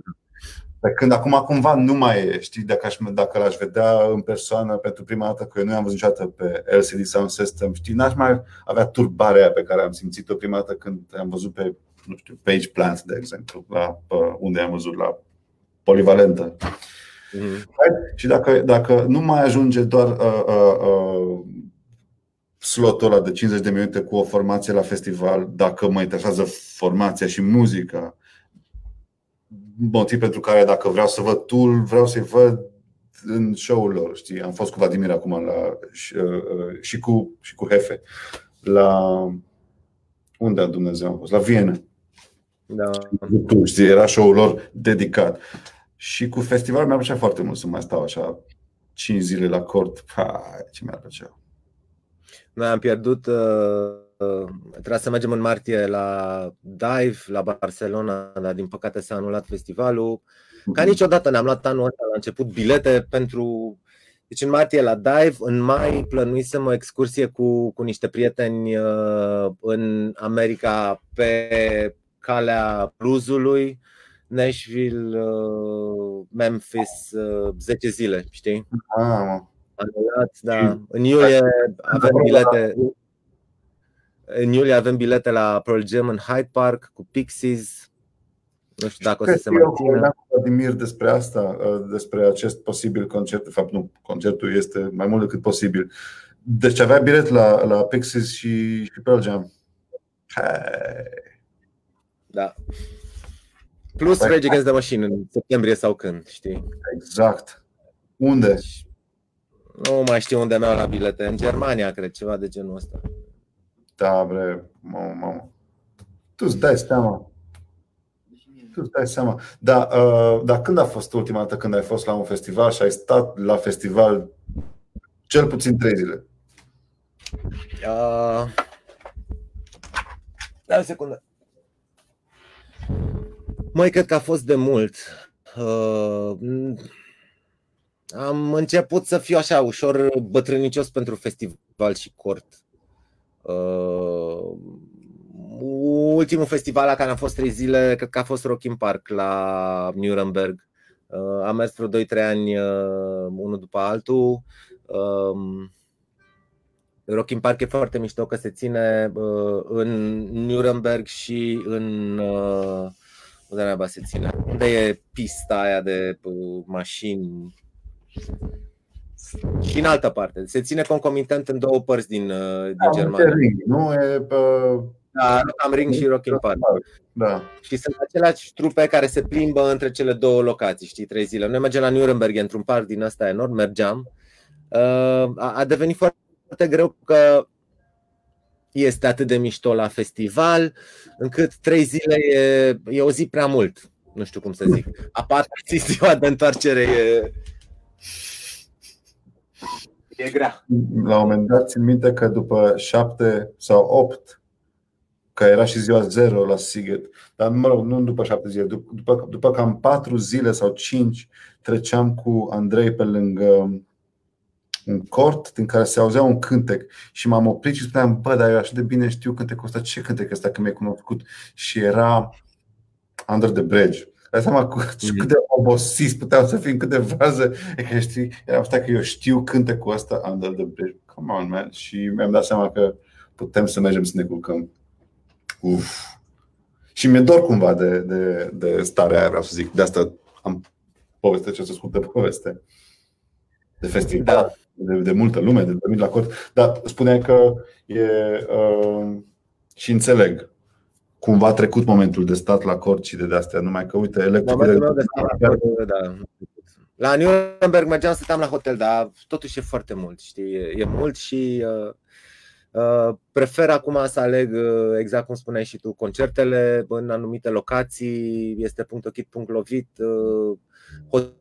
Speaker 2: Pe când acum cumva nu mai e, știi, dacă, aș, dacă l-aș vedea în persoană pentru prima dată, că eu nu am văzut niciodată pe LCD Sound System, știi, n-aș mai avea turbarea pe care am simțit-o prima dată când am văzut pe, nu știu, Page Plant, de exemplu, la, unde am văzut, la Polivalentă. Mm-hmm. Și dacă, dacă nu mai ajunge doar uh, uh, uh, slotul ăla de 50 de minute cu o formație la festival, dacă mă interesează formația și muzica, motiv pentru care dacă vreau să văd Tool, vreau să-i văd în show-ul lor. Știi? Am fost cu Vladimir acum la, și, uh, și, cu, și cu Hefe la unde a Dumnezeu am fost? La Viena.
Speaker 1: Da.
Speaker 2: Știi, era show-ul lor dedicat. Și cu festival mi-a plăcea foarte mult să mai stau așa 5 zile la cort. Ha, ce mi-ar plăcea.
Speaker 1: Noi am pierdut uh Trebuia să mergem în martie la Dive, la Barcelona, dar din păcate s-a anulat festivalul. Ca mhm. niciodată ne-am luat anul ăsta la început bilete pentru Deci în martie la Dive, în mai plănuisem o excursie cu, cu niște prieteni uh, în America pe calea bluesului, Nashville, uh, Memphis, uh, 10 zile, știi?
Speaker 2: Ah,
Speaker 1: Anulat, da. În iulie avem bilete. În iulie avem bilete la Pearl Jam în Hyde Park cu Pixies. Nu știu dacă o să se mai țină.
Speaker 2: Vladimir despre asta, uh, despre acest posibil concert. De fapt, nu, concertul este mai mult decât posibil. Deci avea bilet la, la Pixies și, și Pearl Jam. Hey.
Speaker 1: Da. Plus Rage Against the Machine în septembrie sau când, știi?
Speaker 2: Exact. Unde?
Speaker 1: Deci, nu mai știu unde mi-au la bilete. În Germania, cred, ceva de genul ăsta.
Speaker 2: Da, bre, mamă, mamă. Tu îți dai seama. Tu îți dai seama. Da, uh, dar când a fost ultima dată când ai fost la un festival și ai stat la festival cel puțin trei zile?
Speaker 1: Uh... Da, o secundă. Mai cred că a fost de mult. Uh, am început să fiu așa ușor bătrânicios pentru festival și cort. Uh, ultimul festival la care am fost trei zile, cred că a fost Rock in Park la Nuremberg. Uh, am mers vreo 2-3 ani uh, unul după altul. Uh, Rock in Park e foarte mișto că se ține uh, în Nuremberg și în uh, unde naiba se ține? Unde e pista aia de uh, mașini? Și în altă parte. Se ține concomitent în două părți din, uh, din
Speaker 2: Da,
Speaker 1: Germania.
Speaker 2: ring, nu e pe...
Speaker 1: Da, am Ring și Rock in Park.
Speaker 2: Da.
Speaker 1: Și sunt aceleași trupe care se plimbă între cele două locații, știi, trei zile. Noi mergem la Nuremberg, într-un parc din ăsta enorm, mergeam. Uh, A a devenit foarte greu că este atât de mișto la festival, încât trei zile e, e o zi prea mult. Nu știu cum să zic. A patra zi, ziua de întoarcere e... E grea.
Speaker 2: La un moment dat țin minte că după șapte sau opt, că era și ziua zero la Siget, dar mă rog, nu după șapte zile, după, după, după cam patru zile sau cinci, treceam cu Andrei pe lângă un cort din care se auzea un cântec și m-am oprit și spuneam, bă, dar eu așa de bine știu cântecul ăsta, ce cântec ăsta că mi-ai cunoscut și era Under the Bridge. Dai seama cu, mm-hmm. cât de obosiți puteau să fim câte fraze. E că știi, eram stai că eu știu cântecul ăsta Under the Bridge. Come on, man. Și mi-am dat seama că putem să mergem să ne culcăm. Uf. Și mi-e dor cumva de, de, de starea aia, vreau să zic. De asta am poveste ce să scurtă poveste. De festival, da. de, de multă lume, de dormit la cort. Dar spuneai că e. Uh, și înțeleg cumva a trecut momentul de stat la cort și de astea, numai că uite, electricul
Speaker 1: Momentul meu de stat la cort, da. La Nuremberg mergeam, stăteam la hotel, dar totuși e foarte mult, știi, e, e mult și uh, uh, prefer acum să aleg, uh, exact cum spuneai și tu, concertele în anumite locații, este punct ochit, punct lovit, uh,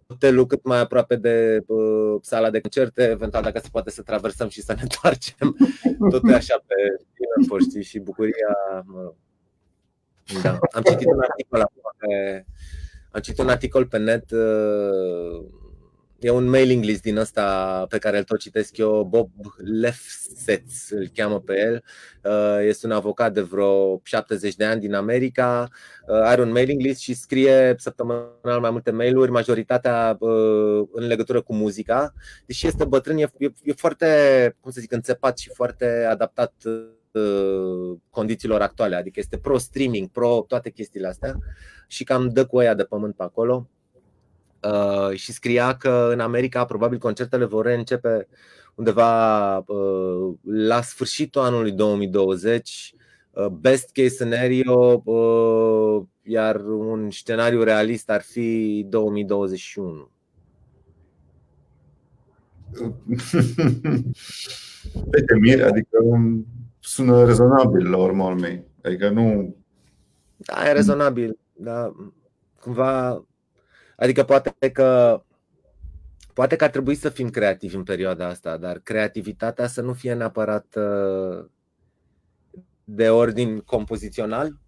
Speaker 1: hotelul cât mai aproape de uh, sala de concerte, eventual dacă se poate să traversăm și să ne întoarcem, tot e așa pe aeroport, știi, și bucuria, mă rog. Da. Am citit un articol acum pe, am citit un articol pe net uh, E un mailing list din ăsta pe care îl tot citesc eu, Bob Lefsetz îl cheamă pe el. Uh, este un avocat de vreo 70 de ani din America. Uh, are un mailing list și scrie săptămânal mai multe mail-uri, majoritatea uh, în legătură cu muzica. Deși este bătrân, e, e foarte, cum să zic, înțepat și foarte adaptat condițiilor actuale, adică este pro-streaming, pro toate chestiile astea și cam dă cu aia de pământ pe acolo. Uh, și scria că în America probabil concertele vor reîncepe undeva uh, la sfârșitul anului 2020, uh, best case scenario, iar un scenariu realist ar fi 2021.
Speaker 2: Pe temire, adică sună rezonabil la urma urmei. Adică nu.
Speaker 1: Da, e rezonabil, dar cumva Adică poate că poate că ar trebui să fim creativi în perioada asta, dar creativitatea să nu fie neapărat uh, de ordin compozițional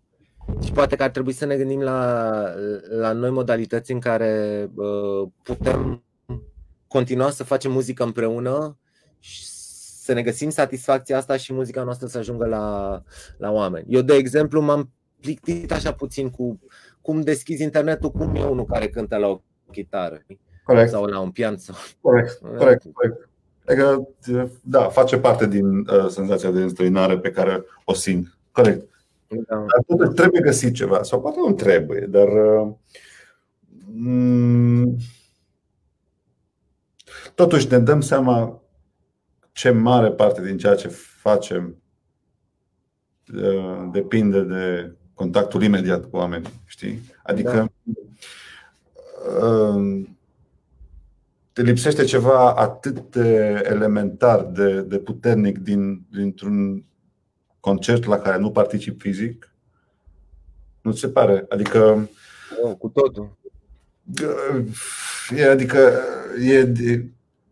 Speaker 1: și poate că ar trebui să ne gândim la, la noi modalități în care uh, putem continua să facem muzică împreună și să ne găsim satisfacția asta și muzica noastră să ajungă la, la oameni. Eu, de exemplu, m-am plictit așa puțin cu cum deschizi internetul, cum e unul care cântă la o chitară
Speaker 2: corect.
Speaker 1: sau la un pian. Sau...
Speaker 2: Corect, corect, corect. Adică, da, face parte din uh, senzația de înstrăinare pe care o simt. Corect. Da. Dar totuși trebuie găsit ceva, sau poate nu trebuie, dar uh, mm, totuși ne dăm seama ce mare parte din ceea ce facem uh, depinde de contactul imediat cu oamenii, știi? Adică da. uh, te lipsește ceva atât de elementar, de, de puternic din, dintr-un concert la care nu particip fizic? Nu ți se pare? Adică.
Speaker 1: Oh, cu totul.
Speaker 2: E, adică e,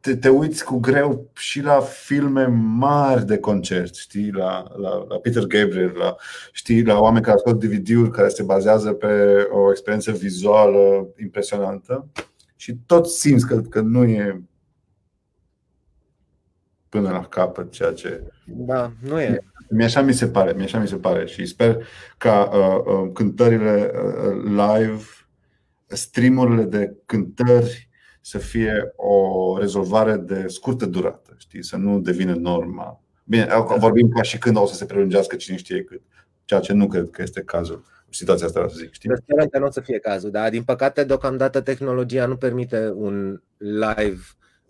Speaker 2: te, te uiți cu greu și la filme mari de concert, știi, la, la, la Peter Gabriel, la, știi, la oameni care scot DVD-uri care se bazează pe o experiență vizuală impresionantă și tot simți că, că nu e până la capăt ceea ce.
Speaker 1: Da, nu e.
Speaker 2: Mi-așa mi se pare, mi-așa mi se pare și sper ca uh, uh, cântările uh, live, streamurile de cântări să fie o rezolvare de scurtă durată, știi, să nu devină norma. Bine, vorbim ca și când o să se prelungească cine știe cât, ceea ce nu cred că este cazul situația asta, să zic. Știi?
Speaker 1: Sperăm că nu o să fie cazul, dar din păcate, deocamdată tehnologia nu permite un live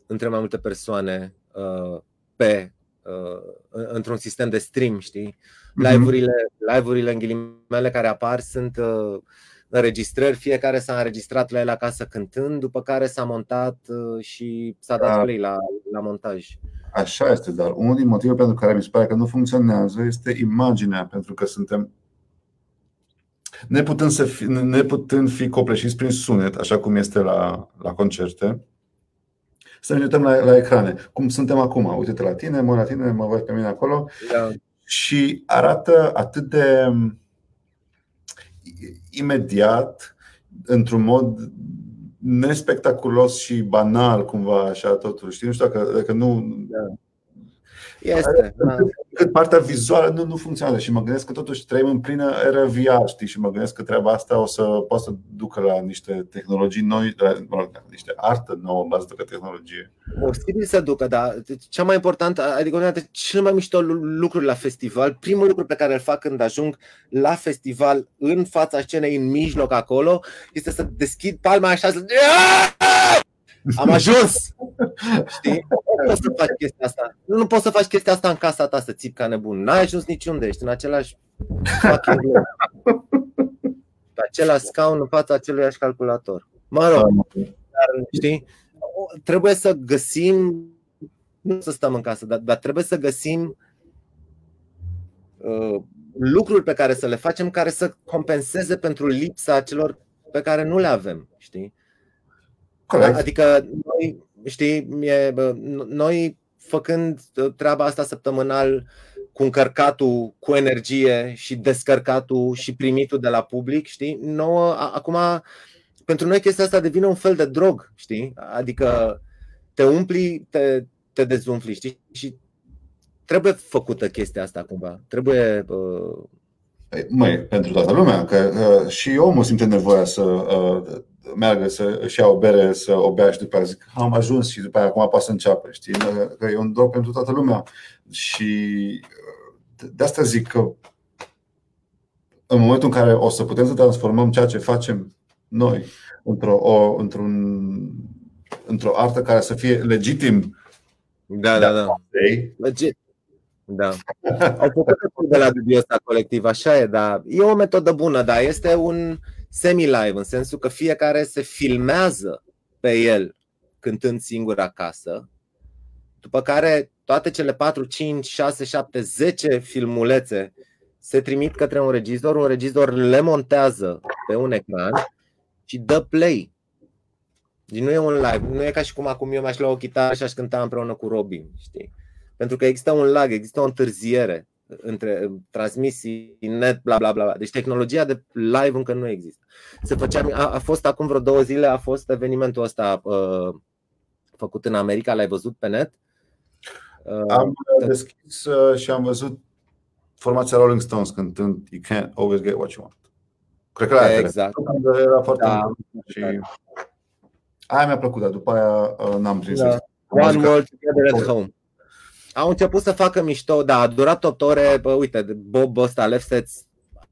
Speaker 1: între mai multe persoane uh, pe uh, într-un sistem de stream, știi? Mhm. Live-urile, live-urile în ghilimele care apar sunt uh, înregistrări, fiecare s-a înregistrat la el acasă cântând, după care s-a montat uh, și s-a dat da. play la, la montaj.
Speaker 2: Așa este, dar unul din motivele pentru care mi se pare că nu funcționează este imaginea, pentru că suntem neputând, să fi, neputând fi copleșiți prin sunet, așa cum este la, la concerte, să ne uităm la, la ecrane. Cum suntem acum. Uite-te la tine, mă la tine, mă văd pe mine acolo. Da. Și arată atât de imediat, într-un mod nespectaculos și banal, cumva, așa totul. Știi? Nu știu dacă, dacă nu. Da.
Speaker 1: Este. Da.
Speaker 2: Cât partea vizuală nu, nu funcționează și mă gândesc că totuși trăim în plină era VR, știi? Și mă gândesc că treaba asta o să poată să ducă la niște tehnologii noi, la, la niște artă nouă bazată pe tehnologie.
Speaker 1: Posibil să ducă, dar cea mai importantă, adică una dintre cele mai mișto lucruri la festival, primul lucru pe care îl fac când ajung la festival, în fața scenei, în mijloc acolo, este să deschid palma așa să am ajuns! Știi? Nu poți să faci chestia asta. Nu poți să faci chestia asta în casa ta, să țip ca nebun. N-ai ajuns niciunde, ești în același fucking Pe același scaun în fața aceluiași calculator. Mă rog, dar, știi? Trebuie să găsim, nu să stăm în casă, dar, dar trebuie să găsim uh, lucruri pe care să le facem care să compenseze pentru lipsa celor pe care nu le avem, știi? Corect. Adică noi, știi, e, noi făcând treaba asta săptămânal cu încărcatul cu energie și descărcatul și primitul de la public, știi? Nouă, acum, pentru noi chestia asta devine un fel de drog, știi? Adică te umpli, te, te dezumfli, știi? Și trebuie făcută chestia asta cumva. Trebuie uh...
Speaker 2: Măi, pentru toată lumea, că uh, și omul simte nevoia să uh, meargă să își ia o bere, să o bea și după aceea zic am ajuns și după aceea acum poate să înceapă. Știi? Că e un drog pentru toată lumea. Și de asta zic că în momentul în care o să putem să transformăm ceea ce facem noi într-o, o, într-un, într-o artă care să fie legitim
Speaker 1: da, da, da. Legit. Da. Au făcut de la dubiul ăsta colectiv, așa e, dar e o metodă bună, dar este un, semi-live, în sensul că fiecare se filmează pe el cântând singur acasă, după care toate cele 4, 5, 6, 7, 10 filmulețe se trimit către un regizor, un regizor le montează pe un ecran și dă play. Deci nu e un live, nu e ca și cum acum eu mi-aș lua o chitară și aș cânta împreună cu Robin, știi? Pentru că există un lag, există o întârziere între transmisii, net, bla bla bla. Deci tehnologia de live încă nu există. Se făcea, a, a fost acum vreo două zile, a fost evenimentul ăsta uh, făcut în America, l-ai văzut pe net?
Speaker 2: Am deschis și am văzut formația Rolling Stones cântând You can't always get what you want. Cred că la exact. era foarte da. și aia mi-a plăcut, dar după aia n-am prins. Da.
Speaker 1: One more together at home au început să facă mișto, da, a durat 8 ore, bă, uite, Bob ăsta, Lefsets,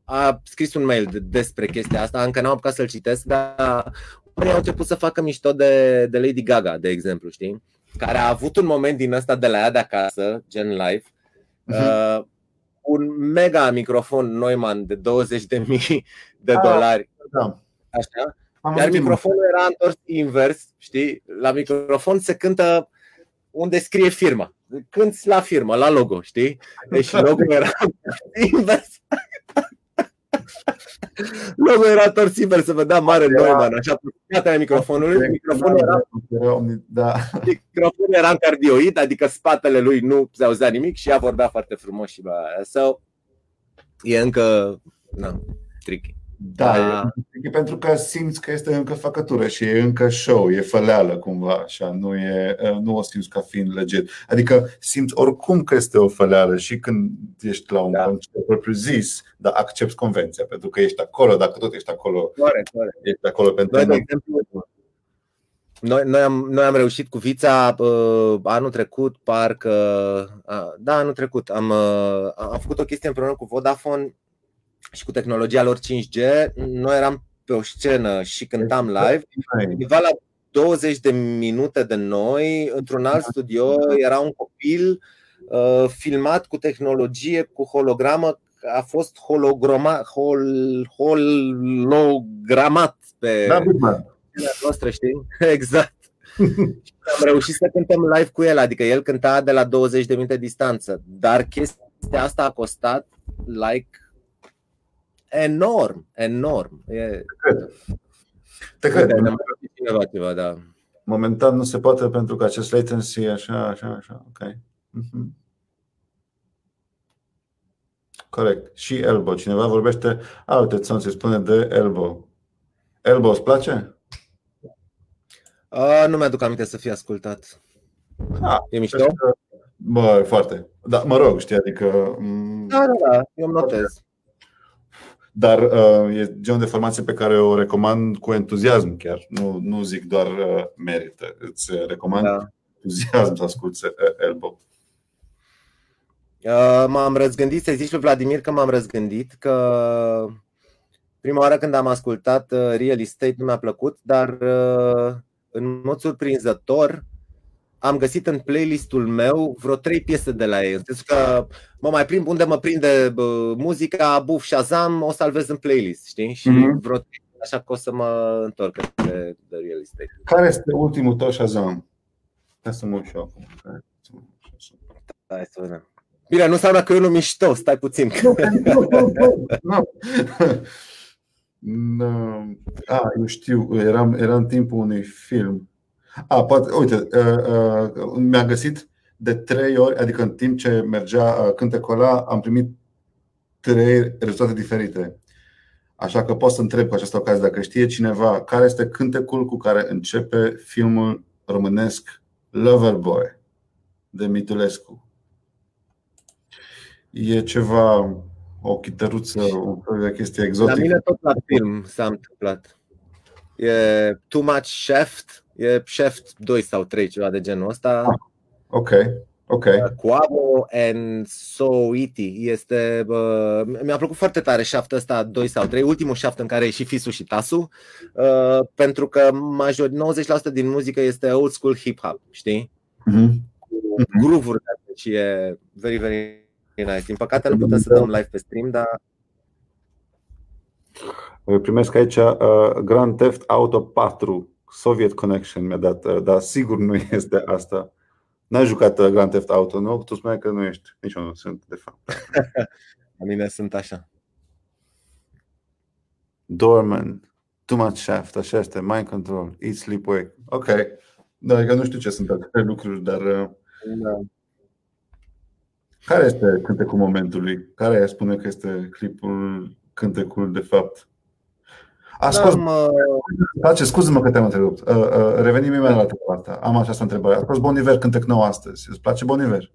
Speaker 1: a scris un mail despre chestia asta, încă n-am apucat să-l citesc, dar oamenii au început să facă mișto de, de Lady Gaga, de exemplu, știi? Care a avut un moment din ăsta de la ea de acasă, gen live, uh-huh. uh, un mega microfon Neumann de 20 de mii de ah, dolari. Da. Așa? Am Iar microfonul era întors invers, știi? La microfon se cântă unde scrie firma cânti la firmă, la logo, știi? Deci logo era invers. Logo era tors invers, să vedea mare Neumann, așa, pe microfonului. Microfonul era, da. microfonul era în cardioid, adică spatele lui nu se auzea nimic și ea vorbea foarte frumos și bă, so, e încă na, tricky.
Speaker 2: Da, e pentru că simți că este încă făcătură și e încă show, e făleală cumva, așa, nu, e, nu o simți ca fiind legit. Adică simți oricum că este o făleală și când ești la un da. concert propriu zis, dar accepti convenția, pentru că ești acolo, dacă tot ești acolo,
Speaker 1: corect, corect.
Speaker 2: ești acolo pentru noi, de exemplu,
Speaker 1: noi, noi, am, noi am reușit cu Vița uh, anul trecut, parcă. Uh, da, anul trecut. Am, uh, am făcut o chestie împreună cu Vodafone și cu tehnologia lor 5G, noi eram pe o scenă și cântam live. Undeva la 20 de minute de noi, într-un alt studio, era un copil uh, filmat cu tehnologie, cu hologramă, a fost holograma, hol, hologramat pe da, noastră, știi? Exact. am reușit să cântăm live cu el, adică el cânta de la 20 de minute distanță, dar chestia asta a costat like enorm, enorm. E...
Speaker 2: Te cred.
Speaker 1: cineva ceva, da.
Speaker 2: Momentan nu se poate pentru că acest latency e așa, așa, așa. Ok. Mm-hmm. Corect. Și elbow. Cineva vorbește, a, uite, se spune de elbow. Elbow îți place?
Speaker 1: A, nu mi-aduc aminte să fie ascultat.
Speaker 2: Ha, e mișto? Bă, foarte. Da, mă rog, știi, adică...
Speaker 1: Da, da, da, eu îmi notez.
Speaker 2: Dar uh, e genul de formație pe care o recomand cu entuziasm chiar. Nu, nu zic doar uh, merită. Îți recomand da. entuziasm să asculți uh, Elbow.
Speaker 1: Uh, m-am răzgândit, să zici lui Vladimir că m-am răzgândit că prima oară când am ascultat uh, Real Estate nu mi-a plăcut, dar uh, în mod surprinzător am găsit în playlistul meu vreo trei piese de la ei. În că mă mai prind unde mă prinde bă, muzica, buf, Shazam, o salvez în playlist, știi? Și mm-hmm. vreo trei, așa că o să mă întorc de, de real estate.
Speaker 2: Care este ultimul tău Shazam? Hai să mă uit și acum.
Speaker 1: Hai să vedem. Bine, nu înseamnă că eu nu mișto, stai puțin.
Speaker 2: Nu, nu, A, eu știu, eram, era în timpul unui film a, poate, uite, uh, uh, mi-a găsit de trei ori, adică în timp ce mergea uh, cântecul ăla, am primit trei rezultate diferite. Așa că pot să întreb cu această ocazie dacă știe cineva care este cântecul cu care începe filmul românesc Loverboy de Mitulescu. E ceva, o chităruță, o fel de chestie exotică.
Speaker 1: La mine tot la film s-a întâmplat. E Too Much Shaft E Chef 2 sau 3, ceva de genul ăsta. Ah,
Speaker 2: ok. Ok.
Speaker 1: Quavo and So Iti este. Uh, mi-a plăcut foarte tare șaftul ăsta 2 sau 3, ultimul șaft în care e și Fisu și Tasu, uh, pentru că major 90% din muzică este old school hip hop, știi? Mm-hmm. Cu groove-uri, deci e very, very nice. Din păcate nu putem să dăm live pe stream, dar
Speaker 2: Primesc aici uh, Grand Theft Auto 4 Soviet Connection mi-a dat, uh, dar sigur nu este asta. N-ai jucat uh, Grand Theft Auto, nu? Tu spuneai că nu ești. Nici eu nu sunt, de fapt.
Speaker 1: La mine sunt așa.
Speaker 2: Dorman, Too Much Shaft, așa este, Mind Control, Eat, Sleep, Wake. Ok. Da, că nu știu ce sunt aceste lucruri, dar... Uh, da. Care este cântecul momentului? Care spune că este clipul cântecul de fapt? Ascult, place, scuză-mă că te-am întrerupt. Uh, uh, revenim imediat la asta. Am această întrebare. A scos Boniver cântec nou astăzi. Îți place Boniver?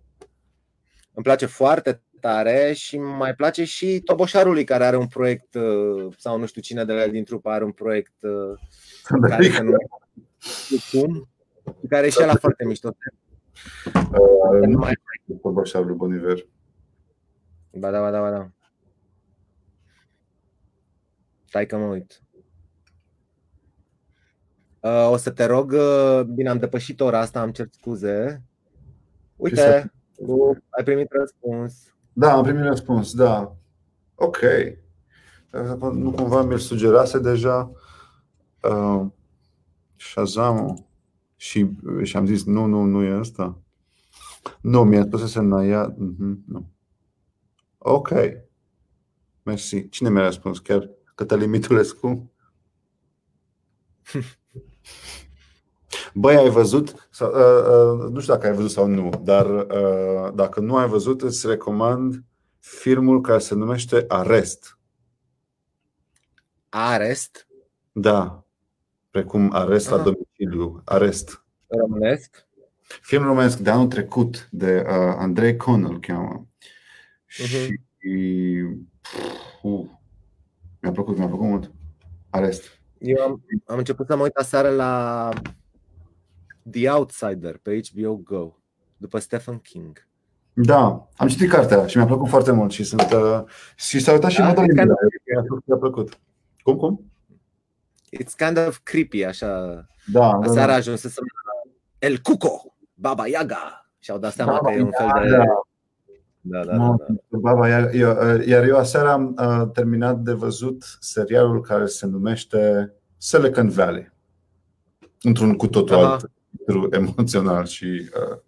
Speaker 1: Îmi place foarte tare și mai place și Toboșarului care are un proiect sau nu știu cine de la el din trupă are un proiect care se numește care e și la foarte mișto.
Speaker 2: Uh, nu mai Toboșarul Boniver.
Speaker 1: Ba da, ba da, ba da. Stai că mă uit. Uh, o să te rog, uh, bine, am depășit ora asta, am cer scuze. Uite, ai primit răspuns.
Speaker 2: Da, am primit răspuns, da. Ok. Nu cumva mi-l sugerase deja uh, Shazam și, și am zis nu, nu, nu e asta. Nu, mi-a spus să se Naya. Mm-hmm, nu. Ok. Mersi. Cine mi-a răspuns? Chiar Cătălin Mitulescu? Băi, ai văzut? Sau, uh, uh, nu știu dacă ai văzut sau nu, dar uh, dacă nu ai văzut, îți recomand filmul care se numește Arest.
Speaker 1: Arest?
Speaker 2: Da. Precum arest la ah. domiciliu. Arest.
Speaker 1: Românesc?
Speaker 2: Film românesc de anul trecut, de uh, Andrei Conel cheamă. Uh-huh. Și uh, mi-a plăcut, mi-a plăcut mult. Arest.
Speaker 1: Eu am, am început să mă uit aseară la The Outsider pe HBO Go, după Stephen King.
Speaker 2: Da, am citit cartea și mi-a plăcut foarte mult și sunt uh, și s-a uitat și da, Madalina. Mi-a plăcut. Cum, cum?
Speaker 1: It's kind of creepy, așa.
Speaker 2: Da,
Speaker 1: Aseară da, da. a ajuns să se El Cuco, Baba Yaga. Și-au dat seama Baba că e un fel de...
Speaker 2: Da, da, da, da. Baba, iar, eu, iar eu aseară am uh, terminat de văzut serialul care se numește Silicon Valley. Într-un cu totul alt emoțional și uh,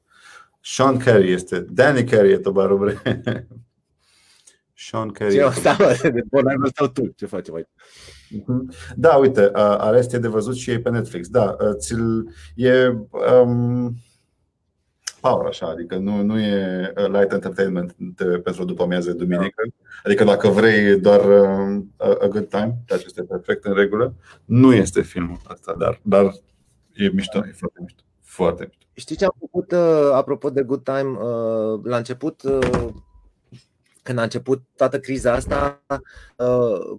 Speaker 2: Sean Carey este, Danny Carey e tobarubre. Sean Carey. Ce
Speaker 1: asta, de bun, ai văzut tu, ce faci mai?
Speaker 2: Mhm. Da, uite, uh, Arest e de văzut și e pe Netflix. Da, uh, ți-l, e um, power așa, adică nu, nu e uh, light entertainment pentru după amiază duminică. Adică dacă vrei doar uh, a good time, ceea ce este perfect în regulă, nu este filmul ăsta, dar, dar e mișto, e foarte mișto. Foarte mișto.
Speaker 1: Știi ce am făcut, uh, apropo de good time, uh, la început uh, când a început toată criza asta,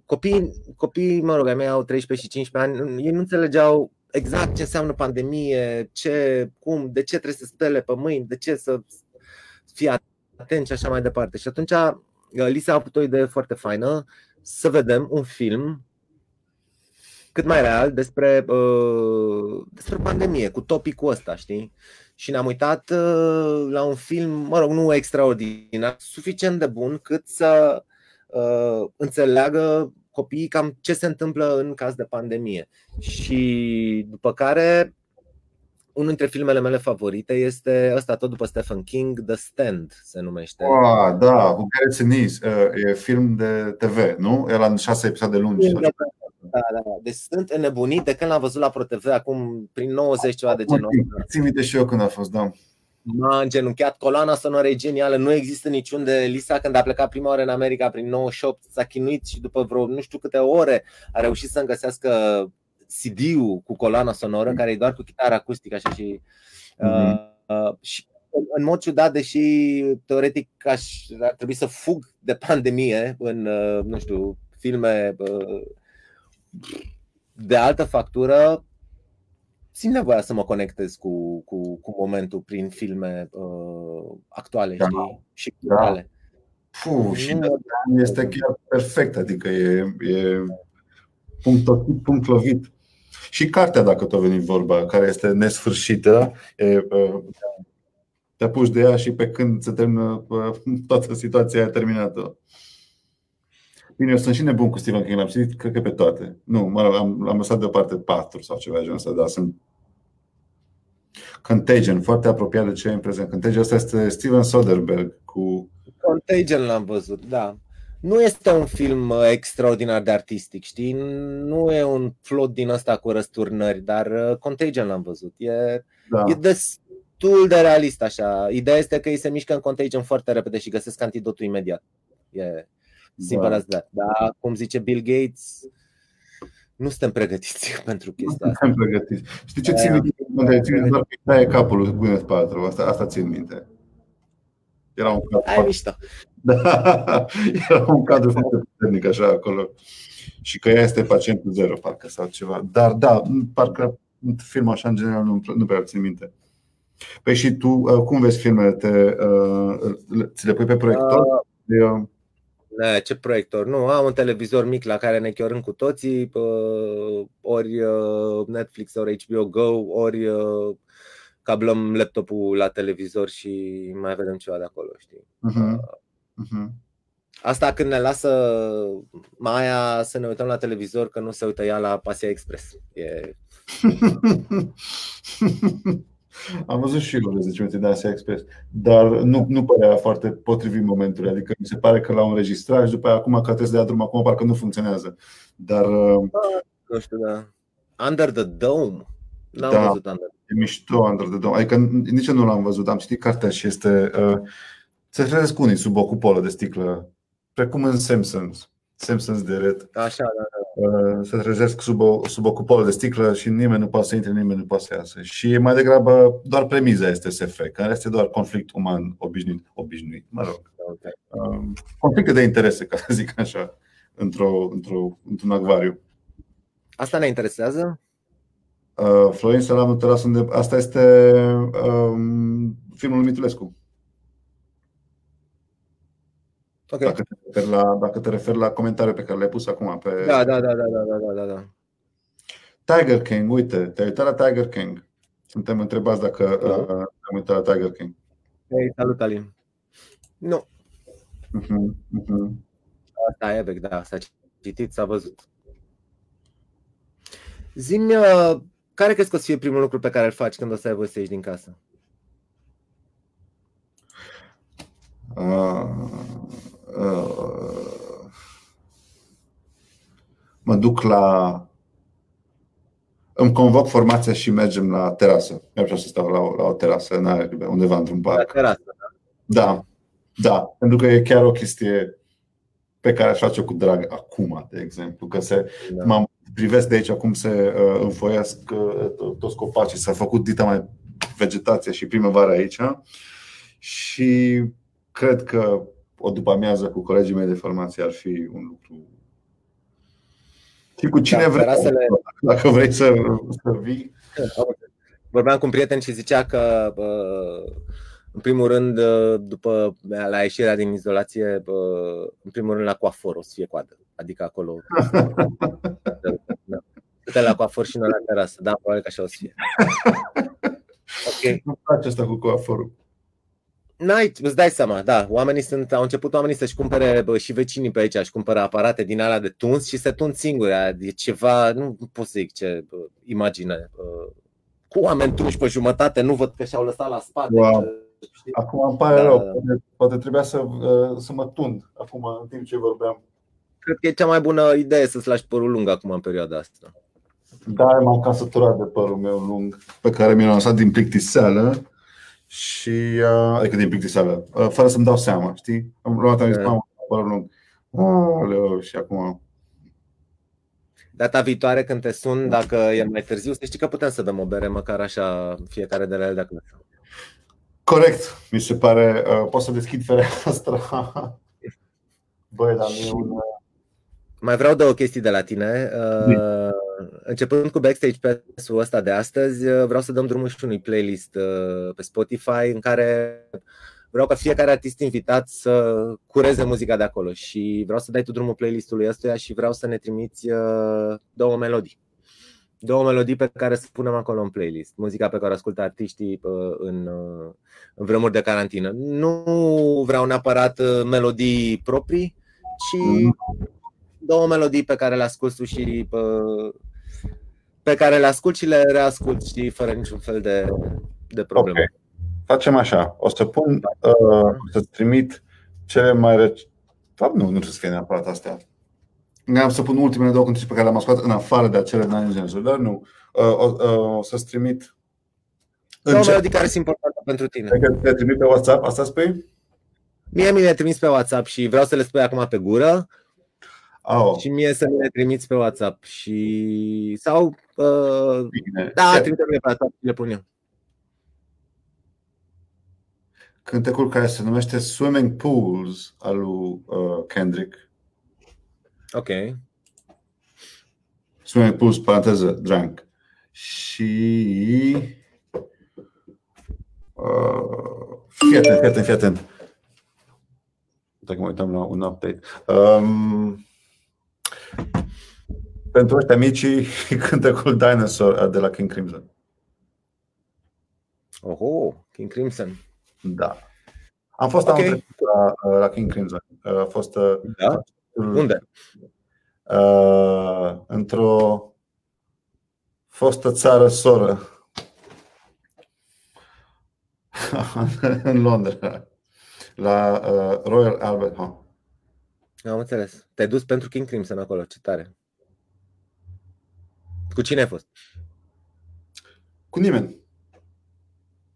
Speaker 1: copiii, copiii mă rog, ai mei au 13 și 15 ani, ei nu înțelegeau exact ce înseamnă pandemie, ce, cum, de ce trebuie să spele pe mâini, de ce să fie atent și așa mai departe. Și atunci uh, Lisa a avut o idee foarte faină să vedem un film cât mai real despre, uh, despre pandemie, cu topicul ăsta, știi? Și ne-am uitat uh, la un film, mă rog, nu extraordinar, suficient de bun cât să uh, înțeleagă copiii cam ce se întâmplă în caz de pandemie. Și după care, unul dintre filmele mele favorite este ăsta tot după Stephen King, The Stand se numește.
Speaker 2: Ah, da, cu care ținis. E film de TV, nu? El în șase episoade lungi. Da,
Speaker 1: da, da. Deci sunt înnebunit de când l-am văzut la ProTV acum prin 90 ceva de genul
Speaker 2: ăsta. Țin minte și eu când a fost, da.
Speaker 1: M-a îngenunchiat, coloana sonoră e genială, nu există niciun de Lisa când a plecat prima oară în America prin 98, s-a chinuit și după vreo nu știu câte ore a reușit să-mi găsească CD-ul cu coloana sonoră, mm. care e doar cu chitară acustică așa și, mm-hmm. uh, și în mod ciudat, deși teoretic aș, ar trebui să fug de pandemie în, uh, nu știu, filme uh, de altă factură, simt nevoia să mă conectez cu, cu, cu momentul prin filme uh, actuale da. știi? și culturale. Da.
Speaker 2: Puh, și este chiar perfect, adică e, e punct, punct lovit. Și cartea, dacă tot veni vorba, care este nesfârșită, e, uh, te apuci de ea și pe când se termină uh, toată situația terminată. Bine, eu sunt și nebun cu Stephen King, l-am citit, cred că pe toate. Nu, mă rog, am, am lăsat deoparte patru sau ceva genul ăsta, dar sunt Contagion, foarte apropiat de ce e în prezent. Contagion, asta este Steven Soderbergh cu...
Speaker 1: Contagion l-am văzut, da. Nu este un film uh, extraordinar de artistic, știi? Nu e un plot din ăsta cu răsturnări, dar uh, Contagion l-am văzut. E, da. e destul de realist așa. Ideea este că ei se mișcă în Contagion foarte repede și găsesc antidotul imediat. E, Simple da. as that. Da, cum zice Bill Gates, nu suntem pregătiți pentru chestia asta.
Speaker 2: Suntem pregătiți. Știi ce țin minte? Unde țin doar pe taie capul lui Gwyneth Paltrow. Asta, asta țin minte. Era un cadru.
Speaker 1: Ai mișto.
Speaker 2: Da, era un cadru foarte puternic așa acolo. Și că ea este pacientul zero, parcă, sau ceva. Dar da, parcă film așa în general nu, nu prea țin minte. Păi și tu, uh, cum vezi filmele? Te, uh, ți le pui pe proiector? Uh,
Speaker 1: ne, ce proiector? Nu, am un televizor mic la care ne chiorâm cu toții, uh, ori uh, Netflix, ori HBO Go, ori uh, cablăm laptopul la televizor și mai vedem ceva de acolo, știi? Uh-huh. Uh-huh. Asta când ne lasă Maia să ne uităm la televizor, că nu se uită ea la Pasia Express. E...
Speaker 2: Am văzut și eu 10 minute de Asia Express, dar nu, nu părea foarte potrivit momentul. Adică mi se pare că l-au înregistrat și după aia acum că trebuie să dea drum acum parcă nu funcționează. Dar uh,
Speaker 1: nu știu, da. Under the Dome. N-am
Speaker 2: da,
Speaker 1: văzut Under the
Speaker 2: E mișto Under the Dome. Adică nici nu l-am văzut, am citit cartea și este uh, se trezesc unii sub o cupolă de sticlă, precum în Simpsons. Simpsons de red.
Speaker 1: Așa, da, da.
Speaker 2: Uh, se trezesc sub o, sub o cupolă de sticlă și nimeni nu poate să intre, nimeni nu poate să iasă. Și mai degrabă doar premiza este SF, care este doar conflict uman obișnuit, obișnuit mă rog. Okay. Um, conflicte de interese, ca să zic așa, într-o, într-o, într-un acvariu.
Speaker 1: Asta ne interesează?
Speaker 2: Uh, Florin Salam Teras unde asta este um, filmul lui Mitulescu. Okay. Dacă, te referi la, dacă te referi la comentariul pe care le-ai pus acum pe.
Speaker 1: Da, da, da, da, da, da, da, da.
Speaker 2: Tiger King, uite, te-ai uitat la Tiger King. Suntem întrebați dacă da. uh, am uitat la Tiger King.
Speaker 1: Hey, salut, Alin. Nu.
Speaker 2: Uh-huh, uh-huh.
Speaker 1: Asta e, da, s-a citit, s-a văzut. Zim, uh, care crezi că o să fie primul lucru pe care îl faci când o să ai voie să ieși din casă?
Speaker 2: Uh, uh, mă duc la. Îmi convoc formația și mergem la terasă. Mi-ar să stau la o, la o terasă în aer liber, undeva într-un parc. La
Speaker 1: terasă,
Speaker 2: da. Da, da, pentru că e chiar o chestie pe care aș face cu drag acum, de exemplu, că se, da. mă privesc de aici cum se uh, înfoiesc uh, toți copacii, s-a făcut dita mai vegetație și primăvară aici și cred că o după amiază cu colegii mei de formație ar fi un lucru. Și cu cine da, vrei, terasele... dacă vrei să, să vii.
Speaker 1: Vorbeam cu un prieten și zicea că, în primul rând, după la ieșirea din izolație, în primul rând la coafor o să fie coadă. Adică acolo. da. la coafor și nu la terasă. Da, probabil că așa o să fie.
Speaker 2: Ok. Nu place asta cu coaforul.
Speaker 1: N-ai, îți dai seama, da, oamenii sunt, au început oamenii să-și cumpere bă, și vecinii pe aici, își cumpără aparate din alea de tuns și se tund singuri. E ceva, nu pot să zic ce bă, imagine. Bă, cu oameni tunși pe jumătate, nu văd că și-au lăsat la spate.
Speaker 2: Wow. Că, Acum îmi pare da. rău, poate, poate trebuia să, să mă tund acum în timp ce vorbeam.
Speaker 1: Cred că e cea mai bună idee să-ți lași părul lung acum în perioada asta.
Speaker 2: Da, m-am casăturat de părul meu lung, pe care mi l-am lăsat din plictiseală și, uh, adică din plictiseală, uh, fără să-mi dau seama, știi? Am luat, am zis, da. mamă, părul lung. Oleu, și acum
Speaker 1: Data viitoare când te sun, dacă e mai târziu, să știi că putem să dăm o bere măcar așa fiecare de la el dacă
Speaker 2: Corect, mi se pare. Uh, pot să deschid fereastra. Băi, dar și... un...
Speaker 1: Mai vreau două chestii de la tine. Uh, începând cu Backstage Pass-ul ăsta de astăzi, uh, vreau să dăm drumul și unui playlist uh, pe Spotify în care vreau ca fiecare artist invitat să cureze muzica de acolo și vreau să dai tu drumul playlistului ăstuia și vreau să ne trimiți uh, două melodii. Două melodii pe care să punem acolo în playlist. Muzica pe care o ascultă artiștii în, în vremuri de carantină. Nu vreau neapărat melodii proprii, ci mm. două melodii pe care le ascult și pe care le ascult și le reascult și fără niciun fel de, de problemă. Okay.
Speaker 2: Facem așa. O să pun, uh, să-ți trimit cele mai reci... Fapt, nu, nu trebuie să fie neapărat astea. Am să pun ultimele două cântece pe care le-am ascultat în afară de acele Nine Inch dar nu. Uh, o, uh, o să-ți trimit
Speaker 1: Două melodii care sunt importante pentru tine.
Speaker 2: Te trimit pe WhatsApp, asta spui?
Speaker 1: Mie mi le trimis pe WhatsApp și vreau să le spui acum pe gură.
Speaker 2: Oh,
Speaker 1: și mie să mi le trimiți pe WhatsApp și sau uh,
Speaker 2: bine.
Speaker 1: da,
Speaker 2: Ce-
Speaker 1: trimite-mi pe WhatsApp și le pun eu.
Speaker 2: Cântecul care se numește Swimming Pools al lui uh, Kendrick.
Speaker 1: Ok.
Speaker 2: Swimming Pools, paranteză, drunk. Și... Uh, fii atent, fii atent, fii atent. Dacă mă uităm la un update. Um, pentru ăștia micii, cântecul Dinosaur de la King Crimson.
Speaker 1: Oho, King Crimson.
Speaker 2: Da. Am fost
Speaker 1: Ok.
Speaker 2: anul trecut la, la King Crimson. A fost uh,
Speaker 1: Da? Unde?
Speaker 2: uh, într-o fostă țară soră în Londra, la uh, Royal Albert Hall.
Speaker 1: Am înțeles. Te-ai dus pentru King Crimson acolo, ce tare. Cu cine ai fost?
Speaker 2: Cu nimeni.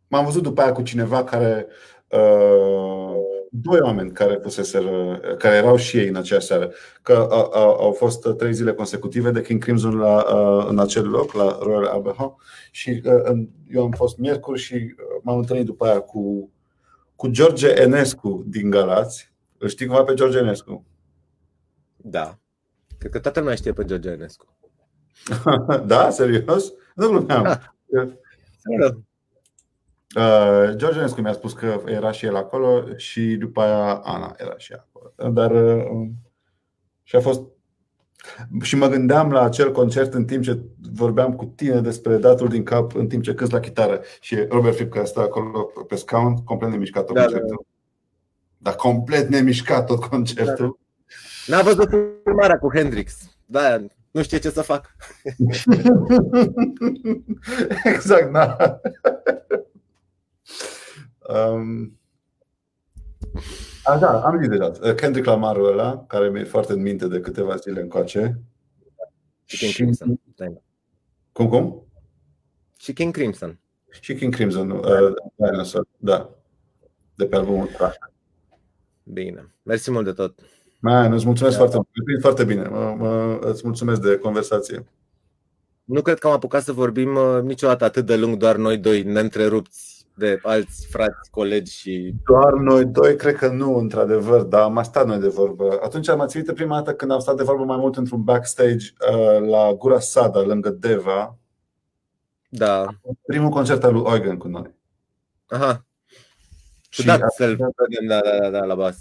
Speaker 2: M-am văzut după aia cu cineva care uh, doi oameni care fuseseră, care erau și ei în aceeași seară. Că uh, uh, au fost trei zile consecutive de King Crimson la, uh, în acel loc, la Royal Albert Hall. Și uh, în- eu am fost miercuri și uh, m-am întâlnit după aia cu, cu George Enescu din Galați. Îl știi cumva pe George Enescu?
Speaker 1: Da. Cred că toată lumea știe pe George Enescu.
Speaker 2: da? Serios? Nu glumeam.
Speaker 1: Da.
Speaker 2: Uh, George Enescu mi-a spus că era și el acolo și după aia Ana era și ea acolo. Dar uh, și a fost și mă gândeam la acel concert în timp ce vorbeam cu tine despre datul din cap în timp ce cânti la chitară și Robert Fripp care stă acolo pe scaun, complet nemișcat tot
Speaker 1: Da, da,
Speaker 2: concertul. Dar complet nemișcat tot concertul.
Speaker 1: N-a văzut filmarea cu Hendrix. Da, nu știe ce să fac.
Speaker 2: exact, da. um, Așa, am zis deja. Kendrick Lamarul ăla, care mi-e foarte în minte de câteva zile încoace.
Speaker 1: Și King Crimson. Da.
Speaker 2: Cum, cum?
Speaker 1: Și King Crimson.
Speaker 2: Și King Crimson, uh, Dinosaur, da. De pe albumul Track.
Speaker 1: Bine. Mersi mult de tot.
Speaker 2: Man, îți mulțumesc
Speaker 1: Da.
Speaker 2: foarte mult. Îți foarte bine. Mă, mă, îți mulțumesc de conversație.
Speaker 1: Nu cred că am apucat să vorbim uh, niciodată atât de lung, doar noi doi, neîntrerupți de alți frați, colegi și...
Speaker 2: Doar noi doi, cred că nu, într-adevăr, dar am mai stat noi de vorbă. Atunci am ținut prima dată când am stat de vorbă mai mult într-un backstage uh, la Gura Sada, lângă Deva.
Speaker 1: Da.
Speaker 2: Primul concert al lui Eugen cu noi.
Speaker 1: Aha.
Speaker 2: Și
Speaker 1: Ciudat să-l vedem da, da, da, da, la bas.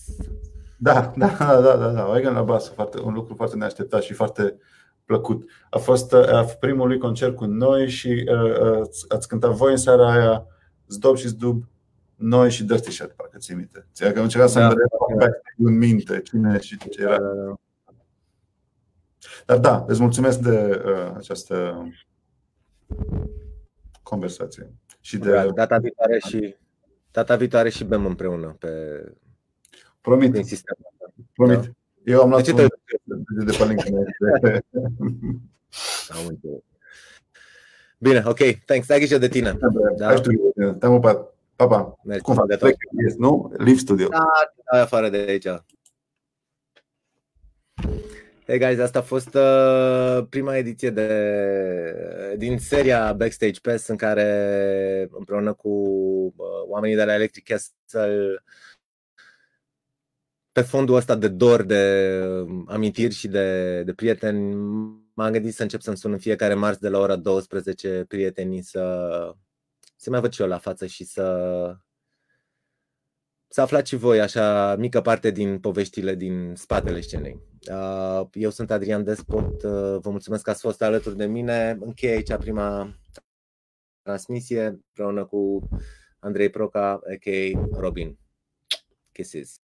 Speaker 2: Da, da, da, da, da, da. Eugen la bas, foarte, un lucru foarte neașteptat și foarte plăcut. A fost uh, primul lui concert cu noi și uh, uh, ați cântat voi în seara aia Zdob și Zdub, noi și Dirty Shed, parcă ții minte. Ți că am încercat să-mi
Speaker 1: Da.
Speaker 2: vedem backstage în minte cine și ce era. Dar da, îți mulțumesc de uh, această conversație. Și de,
Speaker 1: Da, data viitoare și data viitoare și bem împreună pe
Speaker 2: promit,
Speaker 1: prin sistem.
Speaker 2: promit. Eu am
Speaker 1: De
Speaker 2: luat
Speaker 1: ce
Speaker 2: un
Speaker 1: te
Speaker 2: de, de pe LinkedIn.
Speaker 1: Am înțeles. Bine, ok, thanks. Ai grijă de tine. Da.
Speaker 2: Hai știu, te-am upat. Pa, pa.
Speaker 1: Mersi
Speaker 2: Cum faci?
Speaker 1: de tot.
Speaker 2: Yes, nu? Live Studio.
Speaker 1: Da, Hai afară de aici. Hey guys, asta a fost uh, prima ediție de, din seria Backstage Pass în care împreună cu uh, oamenii de la Electric Castle pe fondul ăsta de dor, de um, amintiri și de, de prieteni, m-am gândit să încep să-mi sun în fiecare marți de la ora 12 prietenii să, să mai văd și eu la față și să, să aflați și voi așa mică parte din poveștile din spatele scenei. Uh, Eu sunt Adrian Despot, uh, vă mulțumesc că ați fost alături de mine. Încheie aici prima transmisie împreună cu Andrei Proca, a.k.a. Robin. Kisses.